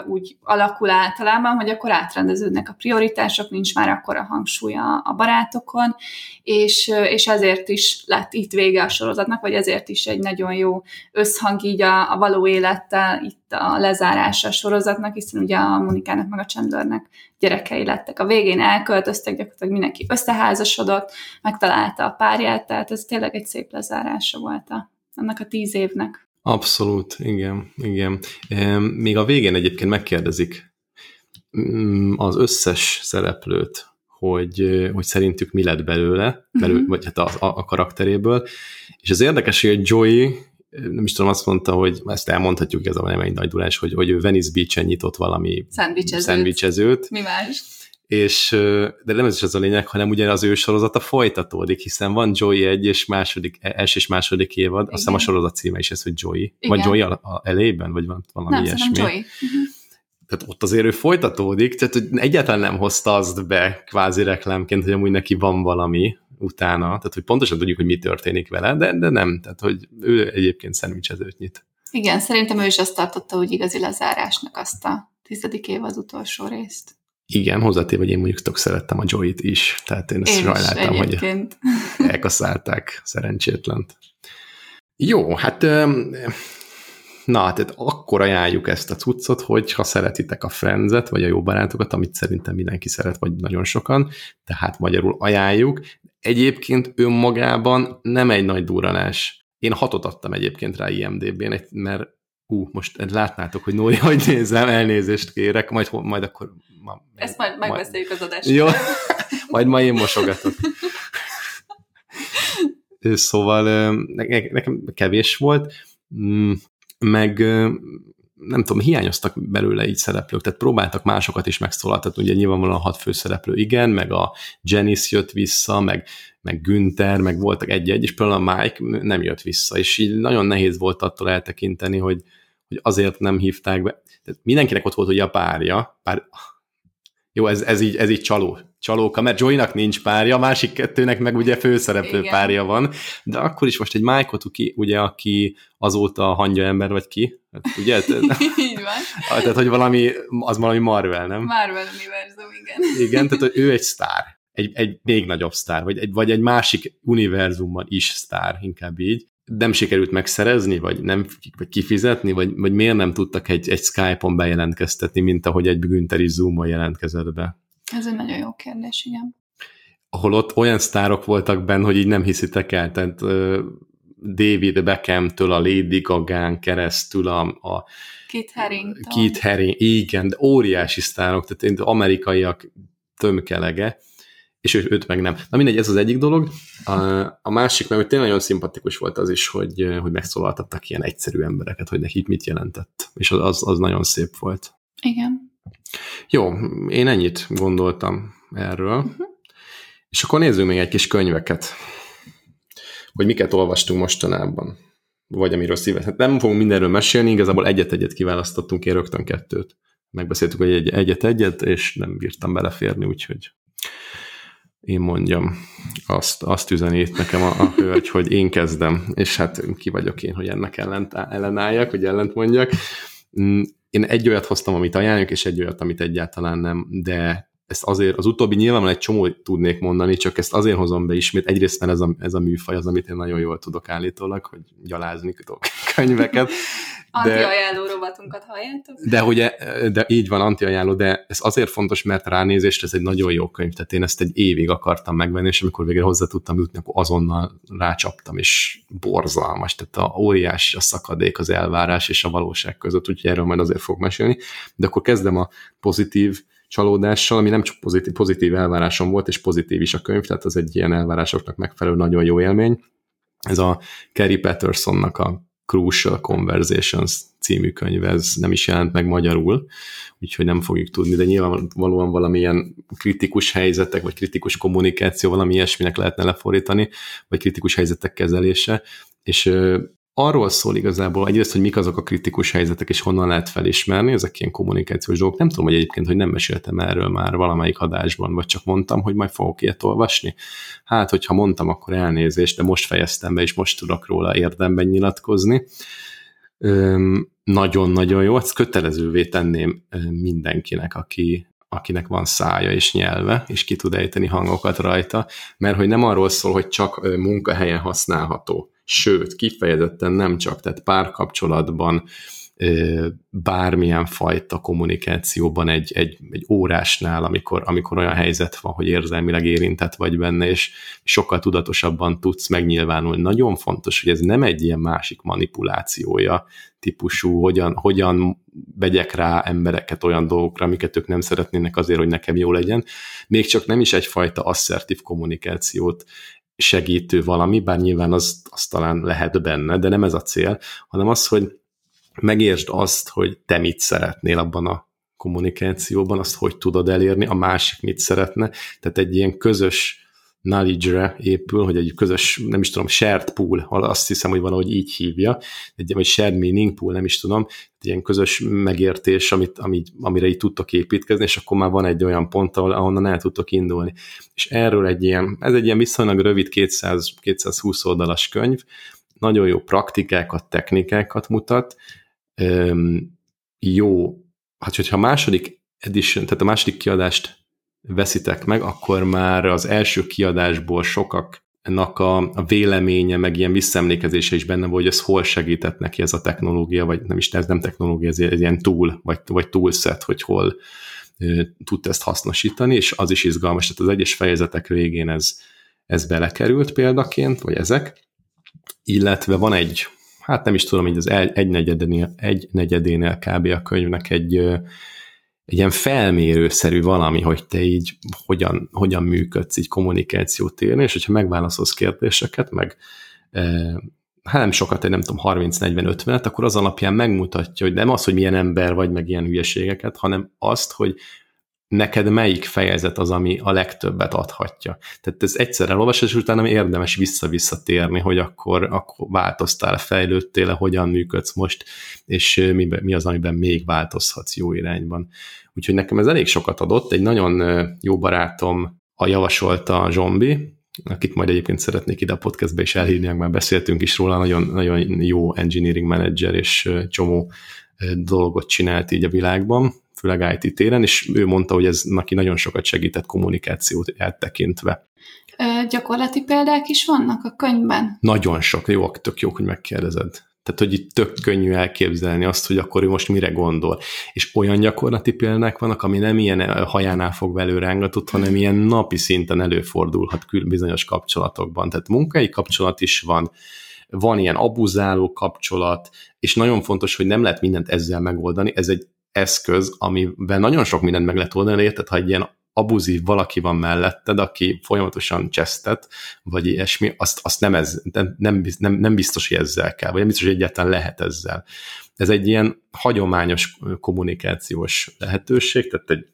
úgy alakul általában, hogy akkor átrendeződnek a prioritások, nincs már akkor a hangsúly a, a barátokon, és, és ezért is lett itt vége a sorozatnak, vagy ezért is egy nagyon jó összhang így a, a való élettel itt a lezárása a sorozatnak, hiszen ugye a Monikának meg a Chandlernek gyerekei lettek. A végén elköltöztek, gyakorlatilag mindenki összeházasodott, megtalálta a párját, tehát ez tényleg egy szép lezárása volt a, annak a tíz évnek. Abszolút, igen, igen. Még a végén egyébként megkérdezik mm, az összes szereplőt, hogy, hogy szerintük mi lett belőle, belül, uh-huh. vagy hát a, a, a karakteréből, és az érdekes, hogy Joey, nem is tudom, azt mondta, hogy ezt elmondhatjuk, ez a nem egy nagy dulás, hogy, hogy ő Venice Beach-en nyitott valami szendvicsezőt. Mi más? és, de nem ez is az a lényeg, hanem ugye az ő sorozata folytatódik, hiszen van Joey egy és második, e, első és második évad, Igen. azt hiszem a sorozat címe is ez, hogy Joey. Igen. Vagy Joey a, a elejében, vagy van valami nem, ilyesmi. Joey. Uh-huh. Tehát ott azért ő folytatódik, tehát hogy egyáltalán nem hozta azt be kvázi reklámként, hogy amúgy neki van valami utána, tehát hogy pontosan tudjuk, hogy mi történik vele, de, de nem, tehát hogy ő egyébként szendvicsezőt nyit. Igen, szerintem ő is azt tartotta, hogy igazi lezárásnak azt a tizedik év az utolsó részt. Igen, hozzátéve, hogy én mondjuk tök szerettem a Joy-t is, tehát én ezt én sajnáltam, hogy elkaszálták szerencsétlent. Jó, hát na, tehát akkor ajánljuk ezt a cuccot, hogy ha szeretitek a Friends-et, vagy a jó barátokat, amit szerintem mindenki szeret, vagy nagyon sokan, tehát magyarul ajánljuk. Egyébként önmagában nem egy nagy duranás. Én hatot adtam egyébként rá IMDB-n, mert Hú, most látnátok, hogy Nóri, hogy nézem, elnézést kérek, majd, majd akkor... Ma, Ezt majd megbeszéljük az adást. Jó, majd ma én mosogatok. szóval nekem kevés volt, mm, meg nem tudom, hiányoztak belőle így szereplők, tehát próbáltak másokat is megszólaltatni, ugye nyilvánvalóan a hat főszereplő igen, meg a Janice jött vissza, meg, meg Günther, meg voltak egy-egy, és például a Mike nem jött vissza, és így nagyon nehéz volt attól eltekinteni, hogy, hogy azért nem hívták be. Tehát mindenkinek ott volt ugye a párja, pár... jó, ez, ez, így, ez így csaló, csalóka, mert Joynak nincs párja, a másik kettőnek meg ugye főszereplő Igen. párja van, de akkor is most egy Mike ki, ugye, aki azóta a hangya ember, vagy ki, hát, ugye? Így van. Ah, tehát, hogy valami, az valami Marvel, nem? Marvel univerzum, igen. Igen, tehát hogy ő egy sztár, egy, egy még nagyobb sztár, vagy egy, vagy egy másik univerzumban is sztár, inkább így, nem sikerült megszerezni, vagy nem vagy kifizetni, vagy, vagy miért nem tudtak egy, egy Skype-on bejelentkeztetni, mint ahogy egy Günther is Zoom-on jelentkezett be? Ez egy nagyon jó kérdés, igen. Ahol ott olyan sztárok voltak benne, hogy így nem hiszitek el, tehát uh, David Beckham-től a Lady Gaga-n keresztül a, a Kit Harington. Kit Haring, igen, de óriási sztárok, tehát amerikaiak tömkelege, és ő, őt meg nem. Na mindegy, ez az egyik dolog. A, a másik, mert tényleg nagyon szimpatikus volt az is, hogy, hogy megszólaltattak ilyen egyszerű embereket, hogy nekik mit jelentett. És az, az, az nagyon szép volt. Igen. Jó, én ennyit gondoltam erről. Uh-huh. És akkor nézzünk még egy kis könyveket, hogy miket olvastunk mostanában, vagy amiről szívet. Hát nem fogunk mindenről mesélni, igazából egyet-egyet kiválasztottunk, én rögtön kettőt. Megbeszéltük, hogy egy, egyet-egyet, és nem bírtam beleférni, úgyhogy én mondjam, azt, azt üzenít nekem a, a hölgy, hogy én kezdem, és hát ki vagyok én, hogy ennek ellent, ellenálljak, hogy ellent mondjak. Mm, én egy olyat hoztam, amit ajánljuk, és egy olyat, amit egyáltalán nem, de ezt azért, az utóbbi nyilván egy csomó tudnék mondani, csak ezt azért hozom be ismét. Egyrészt, mert ez a, ez a műfaj az, amit én nagyon jól tudok állítólag, hogy gyalázni tudok könyveket. Anti-ajánló rovatunkat halljátok? De, ugye, de így van, anti-ajánló, de ez azért fontos, mert ránézést ez egy nagyon jó könyv, tehát én ezt egy évig akartam megvenni, és amikor végre hozzá tudtam jutni, akkor azonnal rácsaptam, és borzalmas, tehát a óriási a szakadék, az elvárás és a valóság között, úgyhogy erről majd azért fog mesélni. De akkor kezdem a pozitív csalódással, ami nem csak pozitív, pozitív elvárásom volt, és pozitív is a könyv, tehát az egy ilyen elvárásoknak megfelelő nagyon jó élmény. Ez a Kerry Pattersonnak a Crucial Conversations című könyv, ez nem is jelent meg magyarul, úgyhogy nem fogjuk tudni, de nyilvánvalóan valamilyen kritikus helyzetek, vagy kritikus kommunikáció, valami ilyesminek lehetne lefordítani, vagy kritikus helyzetek kezelése, és arról szól igazából egyrészt, hogy mik azok a kritikus helyzetek, és honnan lehet felismerni, ezek ilyen kommunikációs dolgok. Nem tudom, hogy egyébként, hogy nem meséltem erről már valamelyik adásban, vagy csak mondtam, hogy majd fogok ilyet olvasni. Hát, hogyha mondtam, akkor elnézést, de most fejeztem be, és most tudok róla érdemben nyilatkozni. Nagyon-nagyon jó, ezt kötelezővé tenném mindenkinek, aki, akinek van szája és nyelve, és ki tud ejteni hangokat rajta, mert hogy nem arról szól, hogy csak munkahelyen használható, sőt, kifejezetten nem csak, tehát párkapcsolatban, bármilyen fajta kommunikációban egy, egy, egy órásnál, amikor, amikor olyan helyzet van, hogy érzelmileg érintett vagy benne, és sokkal tudatosabban tudsz megnyilvánulni. Nagyon fontos, hogy ez nem egy ilyen másik manipulációja típusú, hogyan, hogyan vegyek rá embereket olyan dolgokra, amiket ők nem szeretnének azért, hogy nekem jó legyen. Még csak nem is egyfajta asszertív kommunikációt segítő valami, bár nyilván az, az talán lehet benne, de nem ez a cél, hanem az, hogy megértsd azt, hogy te mit szeretnél abban a kommunikációban, azt hogy tudod elérni, a másik mit szeretne, tehát egy ilyen közös knowledge-re épül, hogy egy közös, nem is tudom, shared pool, azt hiszem, hogy valahogy így hívja, egy, vagy shared meaning pool, nem is tudom, egy ilyen közös megértés, amit, amit, amire így tudtok építkezni, és akkor már van egy olyan pont, ahol, ahonnan el tudtok indulni. És erről egy ilyen, ez egy ilyen viszonylag rövid 200, 220 oldalas könyv, nagyon jó praktikákat, technikákat mutat, jó, hát hogyha a második edition, tehát a második kiadást veszitek meg, akkor már az első kiadásból sokaknak a, a véleménye, meg ilyen visszaemlékezése is benne volt, hogy ez hol segített neki ez a technológia, vagy nem is, ez nem technológia, ez egy ilyen tool, vagy, vagy toolset, hogy hol tud ezt hasznosítani, és az is izgalmas, tehát az egyes fejezetek végén ez, ez belekerült példaként, vagy ezek, illetve van egy hát nem is tudom, hogy az egy negyedénél, egy negyedénél kb. a könyvnek egy, egy ilyen felmérőszerű valami, hogy te így hogyan, hogyan működsz így kommunikációt érni, és hogyha megválaszolsz kérdéseket, meg hát nem sokat, egy nem tudom, 30-40-50-et, akkor az alapján megmutatja, hogy nem az, hogy milyen ember vagy, meg ilyen hülyeségeket, hanem azt, hogy neked melyik fejezet az, ami a legtöbbet adhatja. Tehát ez egyszer elolvasás, és utána érdemes vissza-visszatérni, hogy akkor, akkor változtál, fejlődtél hogyan működsz most, és mi, mi az, amiben még változhatsz jó irányban. Úgyhogy nekem ez elég sokat adott. Egy nagyon jó barátom a javasolta a Zsombi, akit majd egyébként szeretnék ide a podcastbe is elhívni, már beszéltünk is róla, nagyon, nagyon jó engineering manager, és csomó dolgot csinált így a világban, főleg IT téren, és ő mondta, hogy ez neki nagyon sokat segített kommunikációt eltekintve. Ö, gyakorlati példák is vannak a könyvben? Nagyon sok, jó, tök jó, hogy megkérdezed. Tehát, hogy itt tök könnyű elképzelni azt, hogy akkor ő most mire gondol. És olyan gyakorlati példák vannak, ami nem ilyen hajánál fog velő rángatott, hanem ilyen napi szinten előfordulhat bizonyos kapcsolatokban. Tehát munkai kapcsolat is van, van ilyen abuzáló kapcsolat, és nagyon fontos, hogy nem lehet mindent ezzel megoldani, ez egy eszköz, amivel nagyon sok mindent meg lehet oldani, érted, ha egy ilyen abuzív valaki van melletted, aki folyamatosan csesztet, vagy ilyesmi, azt, azt nem, ez, nem, nem, nem biztos, hogy ezzel kell, vagy nem biztos, hogy egyáltalán lehet ezzel. Ez egy ilyen hagyományos kommunikációs lehetőség, tehát egy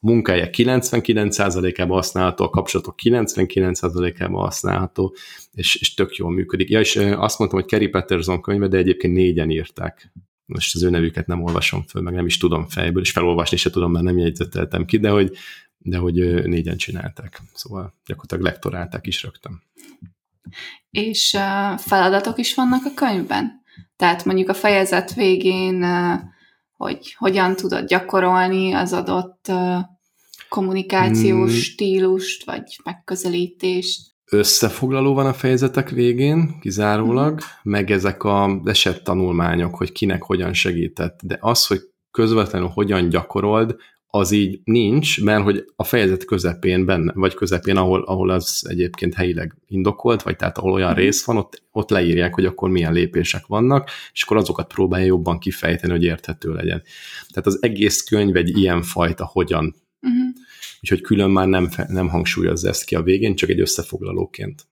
munkája 99%-ában használható, a kapcsolatok 99%-ában használható, és, és tök jól működik. Ja, és azt mondtam, hogy Kerry Patterson könyve, de egyébként négyen írták most az ő nevüket nem olvasom föl, meg nem is tudom fejből, és felolvasni se tudom, mert nem jegyzeteltem ki, de hogy, de hogy négyen csinálták. Szóval gyakorlatilag lektorálták is rögtön. És uh, feladatok is vannak a könyvben? Tehát mondjuk a fejezet végén, uh, hogy hogyan tudod gyakorolni az adott uh, kommunikációs hmm. stílust, vagy megközelítést? Összefoglaló van a fejezetek végén, kizárólag, mm. meg ezek a tanulmányok, hogy kinek hogyan segített, de az, hogy közvetlenül hogyan gyakorold, az így nincs, mert hogy a fejezet közepén benne, vagy közepén, ahol, ahol az egyébként helyileg indokolt, vagy tehát ahol olyan mm. rész van, ott, ott leírják, hogy akkor milyen lépések vannak, és akkor azokat próbálja jobban kifejteni, hogy érthető legyen. Tehát az egész könyv egy ilyen fajta hogyan uh-huh úgyhogy külön már nem, nem hangsúlyozza ezt ki a végén, csak egy összefoglalóként.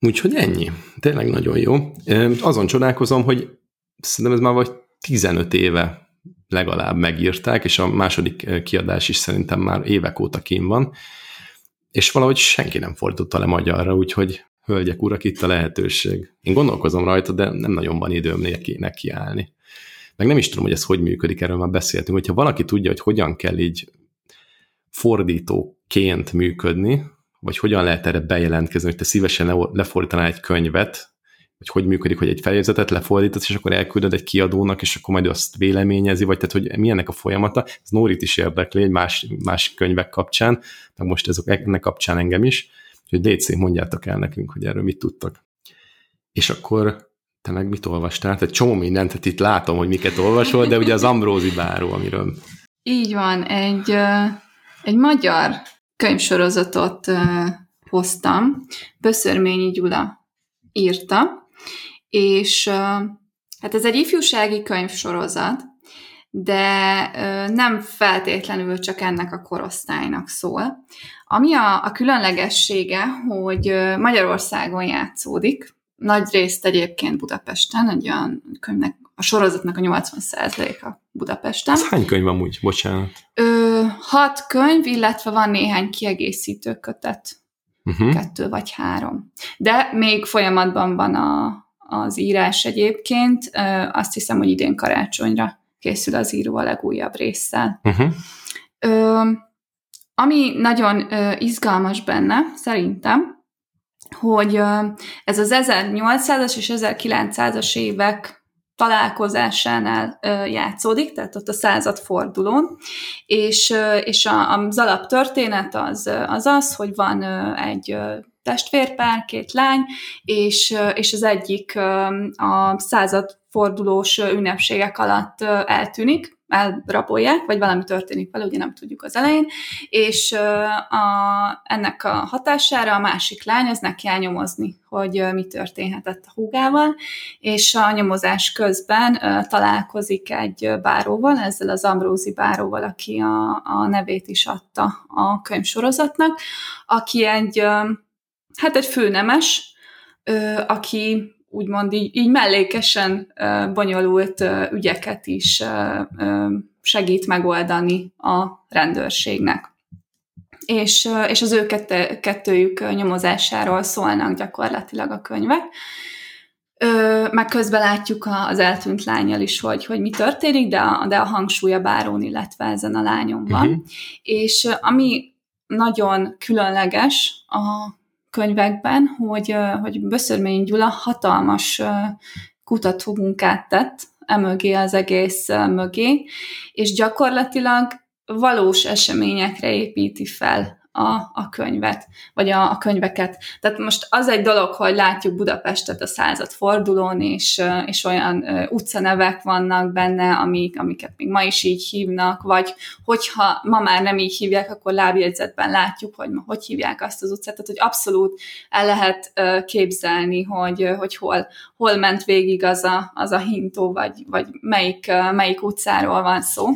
Úgyhogy ennyi. Tényleg nagyon jó. Azon csodálkozom, hogy szerintem ez már vagy 15 éve legalább megírták, és a második kiadás is szerintem már évek óta kín van, és valahogy senki nem fordította le magyarra, úgyhogy hölgyek, urak, itt a lehetőség. Én gondolkozom rajta, de nem nagyon van időm neki, neki állni. Meg nem is tudom, hogy ez hogy működik, erről már beszéltünk. Hogyha valaki tudja, hogy hogyan kell így fordítóként működni, vagy hogyan lehet erre bejelentkezni, hogy te szívesen lefordítanál egy könyvet, vagy hogy működik, hogy egy fejezetet lefordítasz, és akkor elküldöd egy kiadónak, és akkor majd azt véleményezi, vagy tehát, hogy milyennek a folyamata. Ez Nórit is érdekli egy más, más könyvek kapcsán, meg most ezek, ennek kapcsán engem is, hogy légy mondjátok el nekünk, hogy erről mit tudtak. És akkor Te meg mit olvastál? Egy csomó mindent, tehát itt látom, hogy miket olvasol, de ugye az Ambrózi Báró, amiről... Így van, egy, egy magyar könyvsorozatot hoztam, Böszörményi Gyula írta, és hát ez egy ifjúsági könyvsorozat, de nem feltétlenül csak ennek a korosztálynak szól. Ami a, a különlegessége, hogy Magyarországon játszódik, nagy részt egyébként Budapesten, egy olyan könyvnek, a sorozatnak a 80%-a Budapesten. Ez hány könyv amúgy? Bocsánat. Ö, hat könyv, illetve van néhány kiegészítő kötet. Uh-huh. Kettő vagy három. De még folyamatban van a, az írás egyébként. Ö, azt hiszem, hogy idén karácsonyra készül az író a legújabb résszel. Uh-huh. Ö, ami nagyon ö, izgalmas benne, szerintem, hogy ez az 1800-as és 1900-as évek találkozásánál játszódik, tehát ott a századfordulón, és, és a, az alaptörténet az, az az, hogy van egy testvérpár, két lány, és, és az egyik a századfordulós ünnepségek alatt eltűnik, elrabolják, vagy valami történik vele, ugye nem tudjuk az elején, és a, ennek a hatására a másik lány az neki elnyomozni, hogy mi történhetett a húgával, és a nyomozás közben találkozik egy báróval, ezzel az Ambrózi báróval, aki a, a nevét is adta a könyvsorozatnak, aki egy, hát egy főnemes, aki úgymond így, így mellékesen bonyolult ügyeket is segít megoldani a rendőrségnek. És, és az ő kette, kettőjük nyomozásáról szólnak gyakorlatilag a könyvek. meg közben látjuk az eltűnt lányjal is, hogy, hogy mi történik, de a, de a hangsúly a bárón, illetve ezen a lányon van. Uh-huh. És ami nagyon különleges a könyvekben, hogy, hogy Böszörmény Gyula hatalmas kutatómunkát tett emögé az egész mögé, és gyakorlatilag valós eseményekre építi fel a, a könyvet, vagy a, a könyveket. Tehát most az egy dolog, hogy látjuk Budapestet a század fordulón, és, és olyan utcanevek vannak benne, amik, amiket még ma is így hívnak, vagy hogyha ma már nem így hívják, akkor lábjegyzetben látjuk, hogy ma hogy hívják azt az utcát, tehát hogy abszolút el lehet képzelni, hogy, hogy hol, hol ment végig az a, az a hintó, vagy, vagy melyik, melyik utcáról van szó.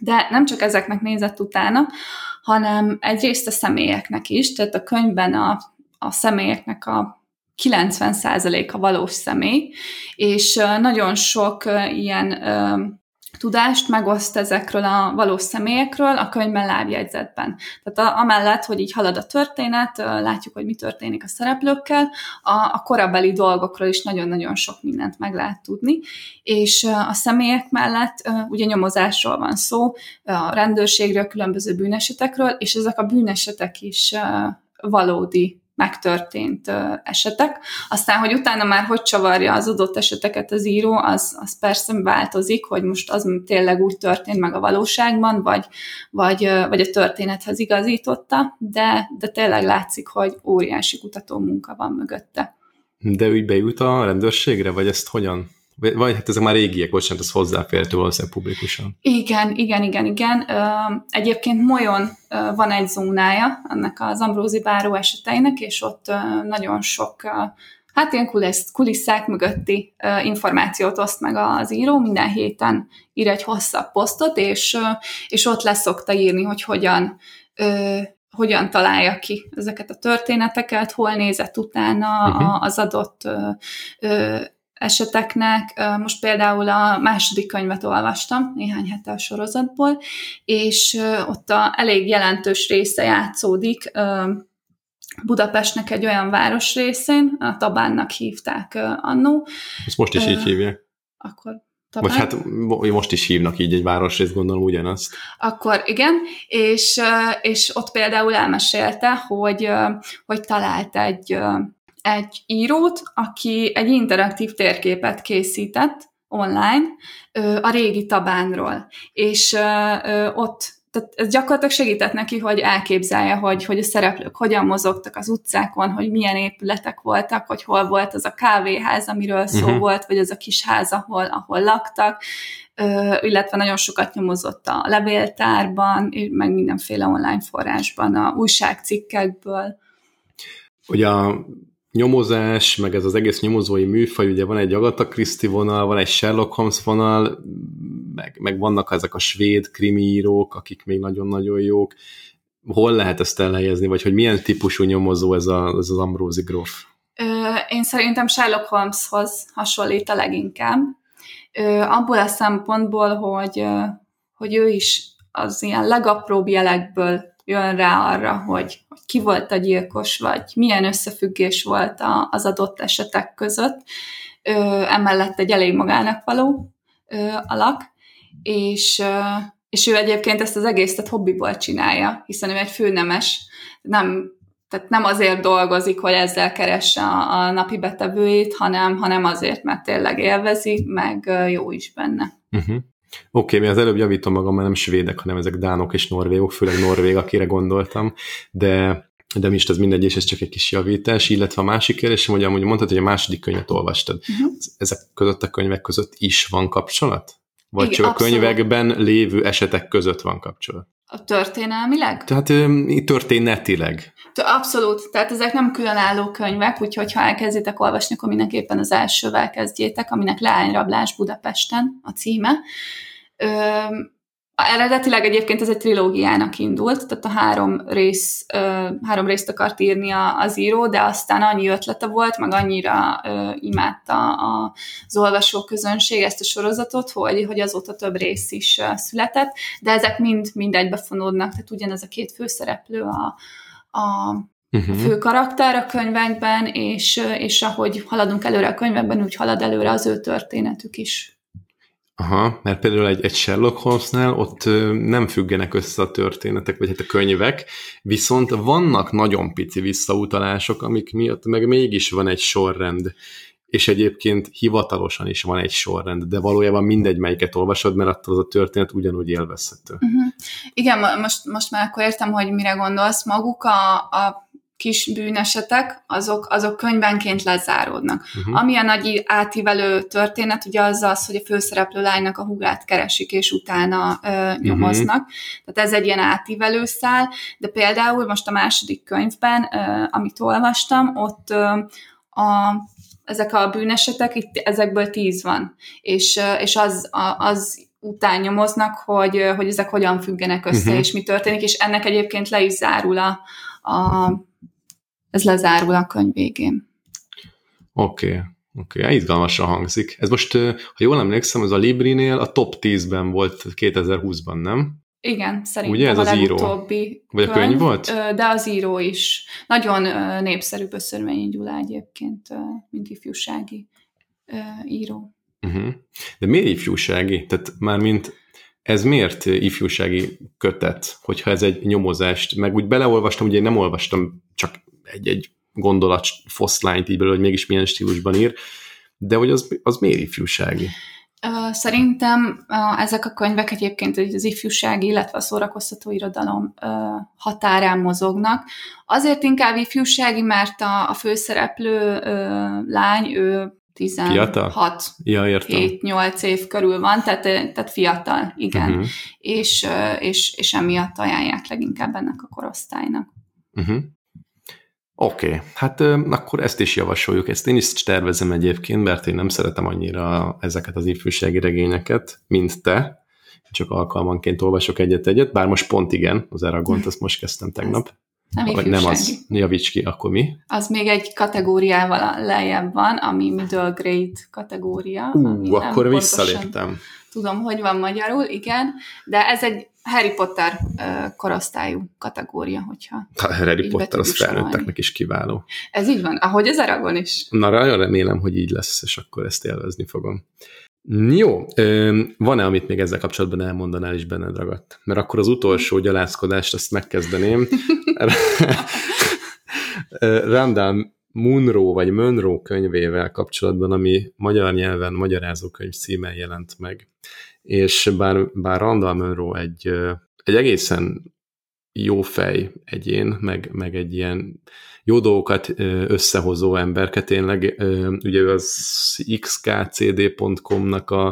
De nem csak ezeknek nézett utána, hanem egyrészt a személyeknek is, tehát a könyvben a, a személyeknek a 90%-a valós személy, és nagyon sok ilyen tudást megoszt ezekről a valós személyekről a könyvben lábjegyzetben. Tehát a, amellett, hogy így halad a történet, látjuk, hogy mi történik a szereplőkkel, a, a korabeli dolgokról is nagyon-nagyon sok mindent meg lehet tudni, és a személyek mellett ugye nyomozásról van szó, a rendőrségről, különböző bűnesetekről, és ezek a bűnesetek is valódi megtörtént esetek. Aztán, hogy utána már hogy csavarja az adott eseteket az író, az, az persze változik, hogy most az tényleg úgy történt meg a valóságban, vagy, vagy, vagy a történethez igazította, de, de tényleg látszik, hogy óriási kutató munka van mögötte. De úgy bejut a rendőrségre, vagy ezt hogyan? Vagy hát ezek már régiek, bocsánat, ez hozzáférhető valószínűleg publikusan. Igen, igen, igen, igen. Egyébként Molyon van egy zónája ennek az Ambrózi báró eseteinek, és ott nagyon sok hát ilyen kulisszák mögötti információt oszt meg az író, minden héten ír egy hosszabb posztot, és, és ott lesz szokta írni, hogy hogyan hogyan találja ki ezeket a történeteket, hol nézett utána uh-huh. az adott eseteknek. Most például a második könyvet olvastam néhány hete a sorozatból, és ott a elég jelentős része játszódik Budapestnek egy olyan város részén, a Tabánnak hívták annó. Ezt most is így hívják. Akkor Tabán. Vagy hát most is hívnak így egy városrészt, gondolom ugyanazt. Akkor igen, és, és ott például elmesélte, hogy, hogy talált egy egy írót, aki egy interaktív térképet készített online a régi Tabánról, és ott tehát ez gyakorlatilag segített neki, hogy elképzelje, hogy, hogy a szereplők hogyan mozogtak az utcákon, hogy milyen épületek voltak, hogy hol volt az a kávéház, amiről szó uh-huh. volt, vagy az a kis ház, ahol, ahol laktak, illetve nagyon sokat nyomozott a levéltárban, meg mindenféle online forrásban, a újságcikkekből. Ugye a nyomozás, meg ez az egész nyomozói műfaj, ugye van egy Agatha Christie vonal, van egy Sherlock Holmes vonal, meg, meg vannak ezek a svéd krimi írók, akik még nagyon-nagyon jók. Hol lehet ezt elhelyezni, vagy hogy milyen típusú nyomozó ez, a, ez az Ambrózi gróf? Én szerintem Sherlock Holmeshoz hasonlít a leginkább. Abból a szempontból, hogy, hogy ő is az ilyen legapróbb jelekből jön rá arra, hogy, hogy ki volt a gyilkos, vagy milyen összefüggés volt a, az adott esetek között. Ö, emellett egy elég magának való ö, alak, és, ö, és ő egyébként ezt az egészet hobbiból csinálja, hiszen ő egy főnemes, nem, tehát nem azért dolgozik, hogy ezzel keresse a, a napi betevőjét, hanem, hanem azért, mert tényleg élvezi, meg jó is benne. Uh-huh. Oké, okay, mi az előbb javítom magam, mert nem svédek, hanem ezek dánok és norvégok, főleg norvég, akire gondoltam, de de mi is ez mindegy, és ez csak egy kis javítás, illetve a másik kérdésem, hogy amúgy mondtad, hogy a második könyvet olvastad. Uh-huh. Ezek között a könyvek között is van kapcsolat? Vagy Igen, csak a abszolút. könyvekben lévő esetek között van kapcsolat? A történelmileg? Tehát történetileg. Abszolút, tehát ezek nem különálló könyvek, úgyhogy ha elkezditek olvasni, akkor mindenképpen az elsővel kezdjétek, aminek Leányrablás Budapesten a címe. Ö, eredetileg egyébként ez egy trilógiának indult, tehát a három, rész, három részt akart írni az író, de aztán annyi ötlete volt, meg annyira imádta az olvasó közönség ezt a sorozatot, hogy, hogy azóta több rész is született, de ezek mind, mind egybefonódnak, tehát ugyanez a két főszereplő a, a uh-huh. fő karakter a könyvekben, és, és ahogy haladunk előre a könyvekben, úgy halad előre az ő történetük is. Aha, mert például egy, egy Sherlock Holmesnál ott nem függenek össze a történetek, vagy hát a könyvek, viszont vannak nagyon pici visszautalások, amik miatt meg mégis van egy sorrend, és egyébként hivatalosan is van egy sorrend, de valójában mindegy, melyiket olvasod, mert attól az a történet ugyanúgy élvezhető. Uh-huh. Igen, most, most már akkor értem, hogy mire gondolsz. Maguk a, a kis bűnesetek, azok, azok könyvenként lezáródnak. Uh-huh. Ami a nagy átívelő történet, ugye az az, hogy a főszereplő lánynak a hugát keresik, és utána ö, nyomoznak. Uh-huh. Tehát ez egy ilyen átívelő szál, de például most a második könyvben, ö, amit olvastam, ott ö, a ezek a bűnesetek, itt ezekből tíz van, és, és az, az után nyomoznak, hogy, hogy ezek hogyan függenek össze, uh-huh. és mi történik, és ennek egyébként le is zárul a, a ez lezárul a könyv végén. Oké, okay. Oké, okay, izgalmasan hangzik. Ez most, ha jól emlékszem, ez a Librinél a top 10-ben volt 2020-ban, nem? Igen, szerintem Ugye ez a az író? Vagy a könyv volt? De az író is. Nagyon népszerű Böszörményi Gyula egyébként, mint ifjúsági író. Uh-huh. De miért ifjúsági? Tehát már mint ez miért ifjúsági kötet, hogyha ez egy nyomozást, meg úgy beleolvastam, ugye én nem olvastam csak egy-egy gondolat foszlányt így belőle, hogy mégis milyen stílusban ír, de hogy az, az miért ifjúsági? Szerintem ezek a könyvek egyébként az ifjúsági, illetve a szórakoztató irodalom határán mozognak. Azért inkább ifjúsági, mert a, a főszereplő lány, ő 16 ja, 7-8 év körül van, tehát, tehát fiatal, igen. Uh-huh. És, és, és emiatt ajánlják leginkább ennek a korosztálynak. Uh-huh. Oké, okay. hát akkor ezt is javasoljuk. Ezt én is tervezem egyébként, mert én nem szeretem annyira ezeket az ifjúsági regényeket, mint te. Csak alkalmanként olvasok egyet-egyet, bár most pont igen, az Aragont, azt most kezdtem tegnap. Nem ifjúsági. Nem az, javíts ki, akkor mi? Az még egy kategóriával lejjebb van, ami middle grade kategória. Ú, akkor visszaléptem. Tudom, hogy van magyarul, igen, de ez egy Harry Potter korosztályú kategória, hogyha A Harry Potter az felnőtteknek is kiváló. Ez így van, ahogy az Aragon is. Na, nagyon remélem, hogy így lesz, és akkor ezt élvezni fogom. Jó, van-e, amit még ezzel kapcsolatban elmondanál is benned ragadt? Mert akkor az utolsó gyalázkodást azt megkezdeném. Randall Munro vagy Monroe könyvével kapcsolatban, ami magyar nyelven magyarázó könyv címen jelent meg és bár, bár Randall Munro egy, egy egészen jó fej egyén, meg, meg egy ilyen jó dolgokat összehozó emberke tényleg. Ugye az xkcd.com-nak a,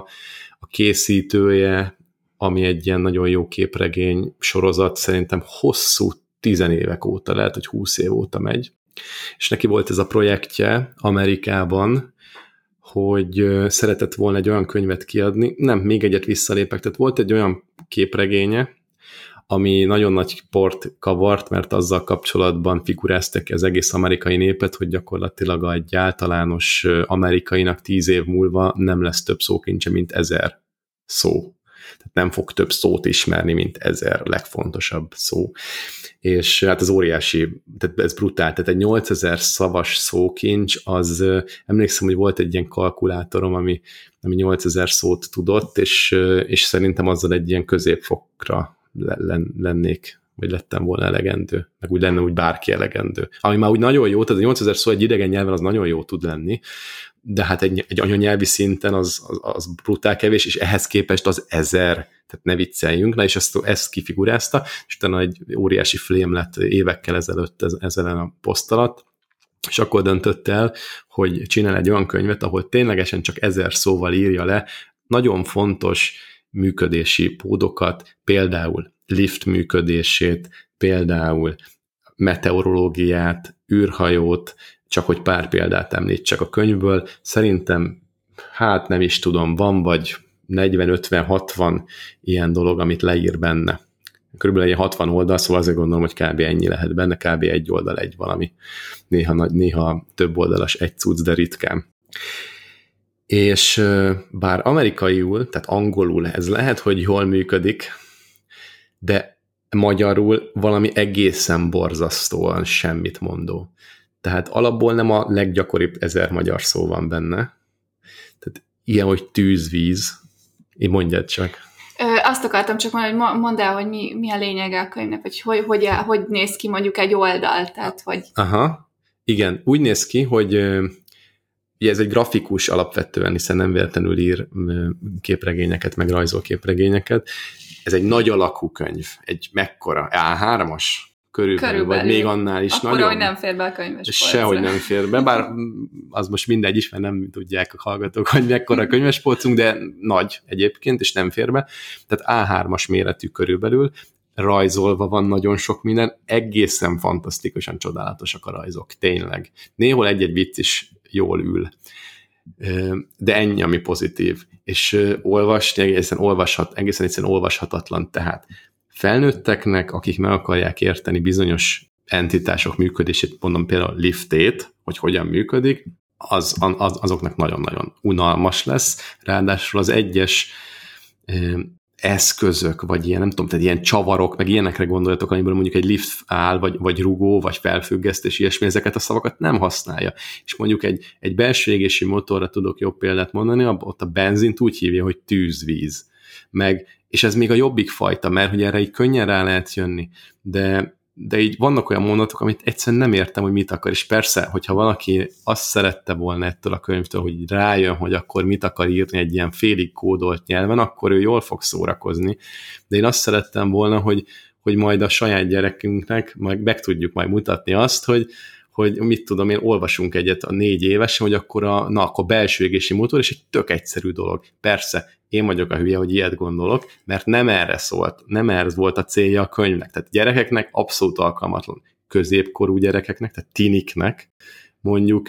a készítője, ami egy ilyen nagyon jó képregény sorozat, szerintem hosszú tizenévek óta, lehet, hogy húsz év óta megy. És neki volt ez a projektje Amerikában, hogy szeretett volna egy olyan könyvet kiadni, nem, még egyet visszalépek, tehát volt egy olyan képregénye, ami nagyon nagy port kavart, mert azzal kapcsolatban figuráztak az egész amerikai népet, hogy gyakorlatilag egy általános amerikainak tíz év múlva nem lesz több szókincse, mint ezer szó. Nem fog több szót ismerni, mint ezer legfontosabb szó. És hát az óriási, tehát ez brutál, tehát egy 8000 szavas szókincs, az emlékszem, hogy volt egy ilyen kalkulátorom, ami, ami 8000 szót tudott, és, és szerintem azzal egy ilyen középfokra lennék, vagy lettem volna elegendő, meg úgy lenne úgy bárki elegendő. Ami már úgy nagyon jó, tehát a 8000 szó egy idegen nyelven az nagyon jó tud lenni, de hát egy, egy anyanyelvi szinten az, az, az brutál kevés, és ehhez képest az ezer, tehát ne vicceljünk, na és ezt, ezt kifigurázta, és utána egy óriási flém lett évekkel ezelőtt ez, ezen a poszt alatt, és akkor döntött el, hogy csinál egy olyan könyvet, ahol ténylegesen csak ezer szóval írja le nagyon fontos működési pódokat, például lift működését, például meteorológiát, űrhajót, csak hogy pár példát említsek a könyvből. Szerintem, hát nem is tudom, van vagy 40-50-60 ilyen dolog, amit leír benne. Körülbelül egy 60 oldal, szóval azért gondolom, hogy kb. ennyi lehet benne, kb. egy oldal egy valami. Néha, néha több oldalas egy cucc, de ritkán és bár amerikaiul, tehát angolul ez lehet, hogy jól működik, de magyarul valami egészen borzasztóan semmit mondó. Tehát alapból nem a leggyakoribb ezer magyar szó van benne. Tehát ilyen, hogy tűzvíz. Én mondjad csak. Ö, azt akartam csak mondani, hogy mondd el, hogy mi, mi a lényege a könyvnek, vagy hogy, hogy, hogy néz ki mondjuk egy oldal, tehát hogy... Aha, igen, úgy néz ki, hogy Ugye ez egy grafikus alapvetően, hiszen nem véletlenül ír képregényeket, meg rajzol képregényeket. Ez egy nagy alakú könyv, egy mekkora, A3-as körülbelül, körülbelül, vagy még annál is Akkor, nagyon. hogy nem fér be a könyves Sehogy nem fér be, bár az most mindegy is, mert nem tudják a hallgatók, hogy mekkora a könyvespolcunk, de nagy egyébként, és nem fér be. Tehát A3-as méretű körülbelül, rajzolva van nagyon sok minden, egészen fantasztikusan csodálatosak a rajzok, tényleg. Néhol egy-egy vicc is jól ül. De ennyi, ami pozitív. És olvasni egészen, olvashat, egészen egyszerűen olvashatatlan. Tehát felnőtteknek, akik meg akarják érteni bizonyos entitások működését, mondom például liftét, hogy hogyan működik, az, az, azoknak nagyon-nagyon unalmas lesz. Ráadásul az egyes eszközök, vagy ilyen, nem tudom, tehát ilyen csavarok, meg ilyenekre gondoljatok, amiből mondjuk egy lift áll, vagy, vagy rugó, vagy felfüggesztés, ilyesmi, ezeket a szavakat nem használja. És mondjuk egy, egy belső égési motorra tudok jobb példát mondani, ott a benzint úgy hívja, hogy tűzvíz. Meg, és ez még a jobbik fajta, mert hogy erre így könnyen rá lehet jönni, de de így vannak olyan mondatok, amit egyszerűen nem értem, hogy mit akar, és persze, hogyha valaki azt szerette volna ettől a könyvtől, hogy rájön, hogy akkor mit akar írni egy ilyen félig kódolt nyelven, akkor ő jól fog szórakozni. De én azt szerettem volna, hogy, hogy majd a saját gyerekünknek majd meg tudjuk majd mutatni azt, hogy, hogy mit tudom én, olvasunk egyet a négy évesen, hogy akkor a, na, akkor belső égési motor, és egy tök egyszerű dolog. Persze, én vagyok a hülye, hogy ilyet gondolok, mert nem erre szólt, nem erre volt a célja a könyvnek. Tehát gyerekeknek abszolút alkalmatlan. Középkorú gyerekeknek, tehát tiniknek mondjuk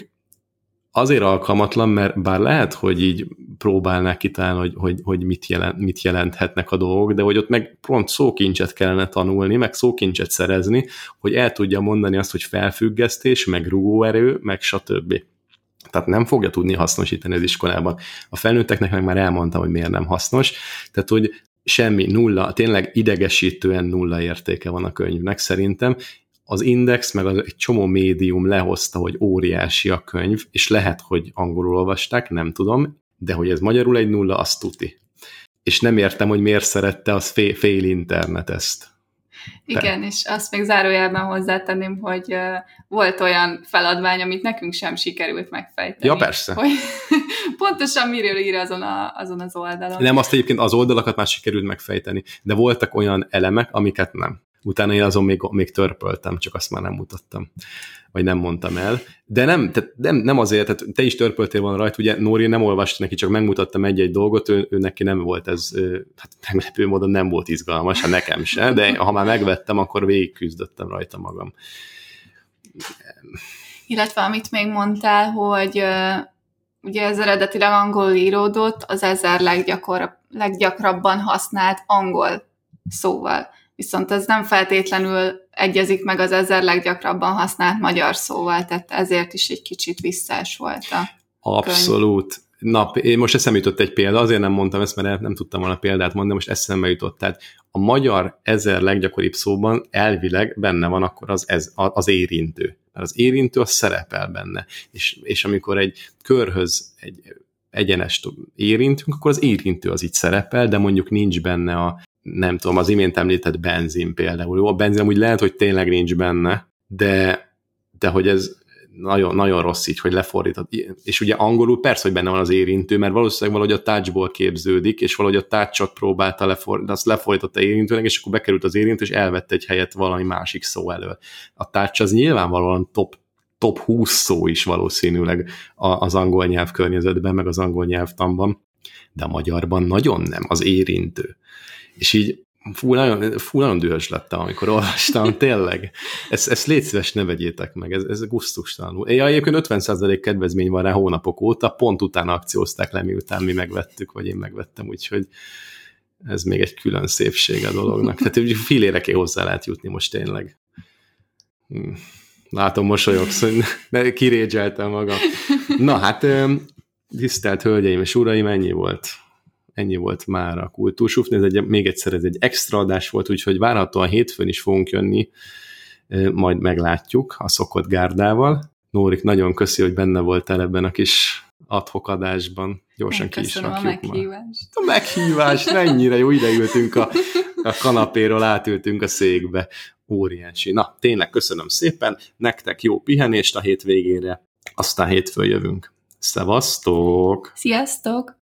azért alkalmatlan, mert bár lehet, hogy így próbálnák kitalálni, hogy, hogy, hogy mit, jelent, mit jelenthetnek a dolgok, de hogy ott meg pont szókincset kellene tanulni, meg szókincset szerezni, hogy el tudja mondani azt, hogy felfüggesztés, meg rugóerő, meg stb. Tehát nem fogja tudni hasznosítani az iskolában. A felnőtteknek meg már elmondtam, hogy miért nem hasznos. Tehát, hogy semmi, nulla, tényleg idegesítően nulla értéke van a könyvnek szerintem. Az Index, meg az, egy csomó médium lehozta, hogy óriási a könyv, és lehet, hogy angolul olvasták, nem tudom, de hogy ez magyarul egy nulla, azt tuti. És nem értem, hogy miért szerette az fél, fél internet ezt. Igen, és azt még zárójelben hozzátenném, hogy uh, volt olyan feladvány, amit nekünk sem sikerült megfejteni. Ja, persze. Hogy pontosan miről ír azon, a, azon az oldalon. Nem, azt egyébként az oldalakat már sikerült megfejteni, de voltak olyan elemek, amiket nem. Utána én azon még, még törpöltem, csak azt már nem mutattam, vagy nem mondtam el. De nem, tehát nem, nem azért, tehát te is törpöltél volna rajta, ugye Nóri nem olvasta neki, csak megmutattam egy-egy dolgot, ő, ő neki nem volt ez, hát meglepő módon nem volt izgalmas, hát nekem se, de ha már megvettem, akkor végig küzdöttem rajta magam. Illetve amit még mondtál, hogy ugye ez eredetileg angol íródott, az ezer leggyakor, leggyakrabban használt angol szóval viszont ez nem feltétlenül egyezik meg az ezer leggyakrabban használt magyar szóval, tehát ezért is egy kicsit visszás volt a Abszolút. Könyv. Na, én most eszembe jutott egy példa, azért nem mondtam ezt, mert nem tudtam volna példát mondani, most eszembe jutott. Tehát a magyar ezer leggyakoribb szóban elvileg benne van akkor az, ez, az érintő. Mert az érintő az szerepel benne. És, és amikor egy körhöz egy egyenes érintünk, akkor az érintő az itt szerepel, de mondjuk nincs benne a nem tudom, az imént említett benzin például. Jó, a benzin úgy lehet, hogy tényleg nincs benne, de, de hogy ez nagyon, nagyon rossz így, hogy lefordított. És ugye angolul persze, hogy benne van az érintő, mert valószínűleg valahogy a touchból képződik, és valahogy a touchot próbálta lefordítani, azt lefordította érintőnek, és akkor bekerült az érintő, és elvette egy helyet valami másik szó elől. A touch az nyilvánvalóan top top 20 szó is valószínűleg az angol nyelv környezetben, meg az angol nyelvtanban, de a magyarban nagyon nem, az érintő. És így fú, nagyon, fú, nagyon dühös lettem, amikor olvastam, tényleg. Ezt, ezt légy szíves, ne vegyétek meg, ez, ez gusztustalanul. Ja, egyébként 50% kedvezmény van rá hónapok óta, pont utána akciózták le, miután mi megvettük, vagy én megvettem, úgyhogy ez még egy külön szépség a dolognak. Tehát filéreké hozzá lehet jutni most tényleg. Hm. Látom, mosolyogsz, hogy kirégyeltem magam. Na hát, tisztelt hölgyeim és uraim, ennyi volt ennyi volt már a kultúrsufni, ez egy, még egyszer ez egy extra adás volt, úgyhogy várhatóan hétfőn is fogunk jönni, majd meglátjuk a szokott gárdával. Nórik, nagyon köszi, hogy benne voltál ebben a kis adhok adásban. Gyorsan ki is rakjuk a meghívást. Ma. A meghívást, mennyire jó, ide ültünk a, a kanapéról, átültünk a székbe. Óriási. Na, tényleg köszönöm szépen, nektek jó pihenést a hétvégére, aztán hétfőn jövünk. Szevasztok! Sziasztok!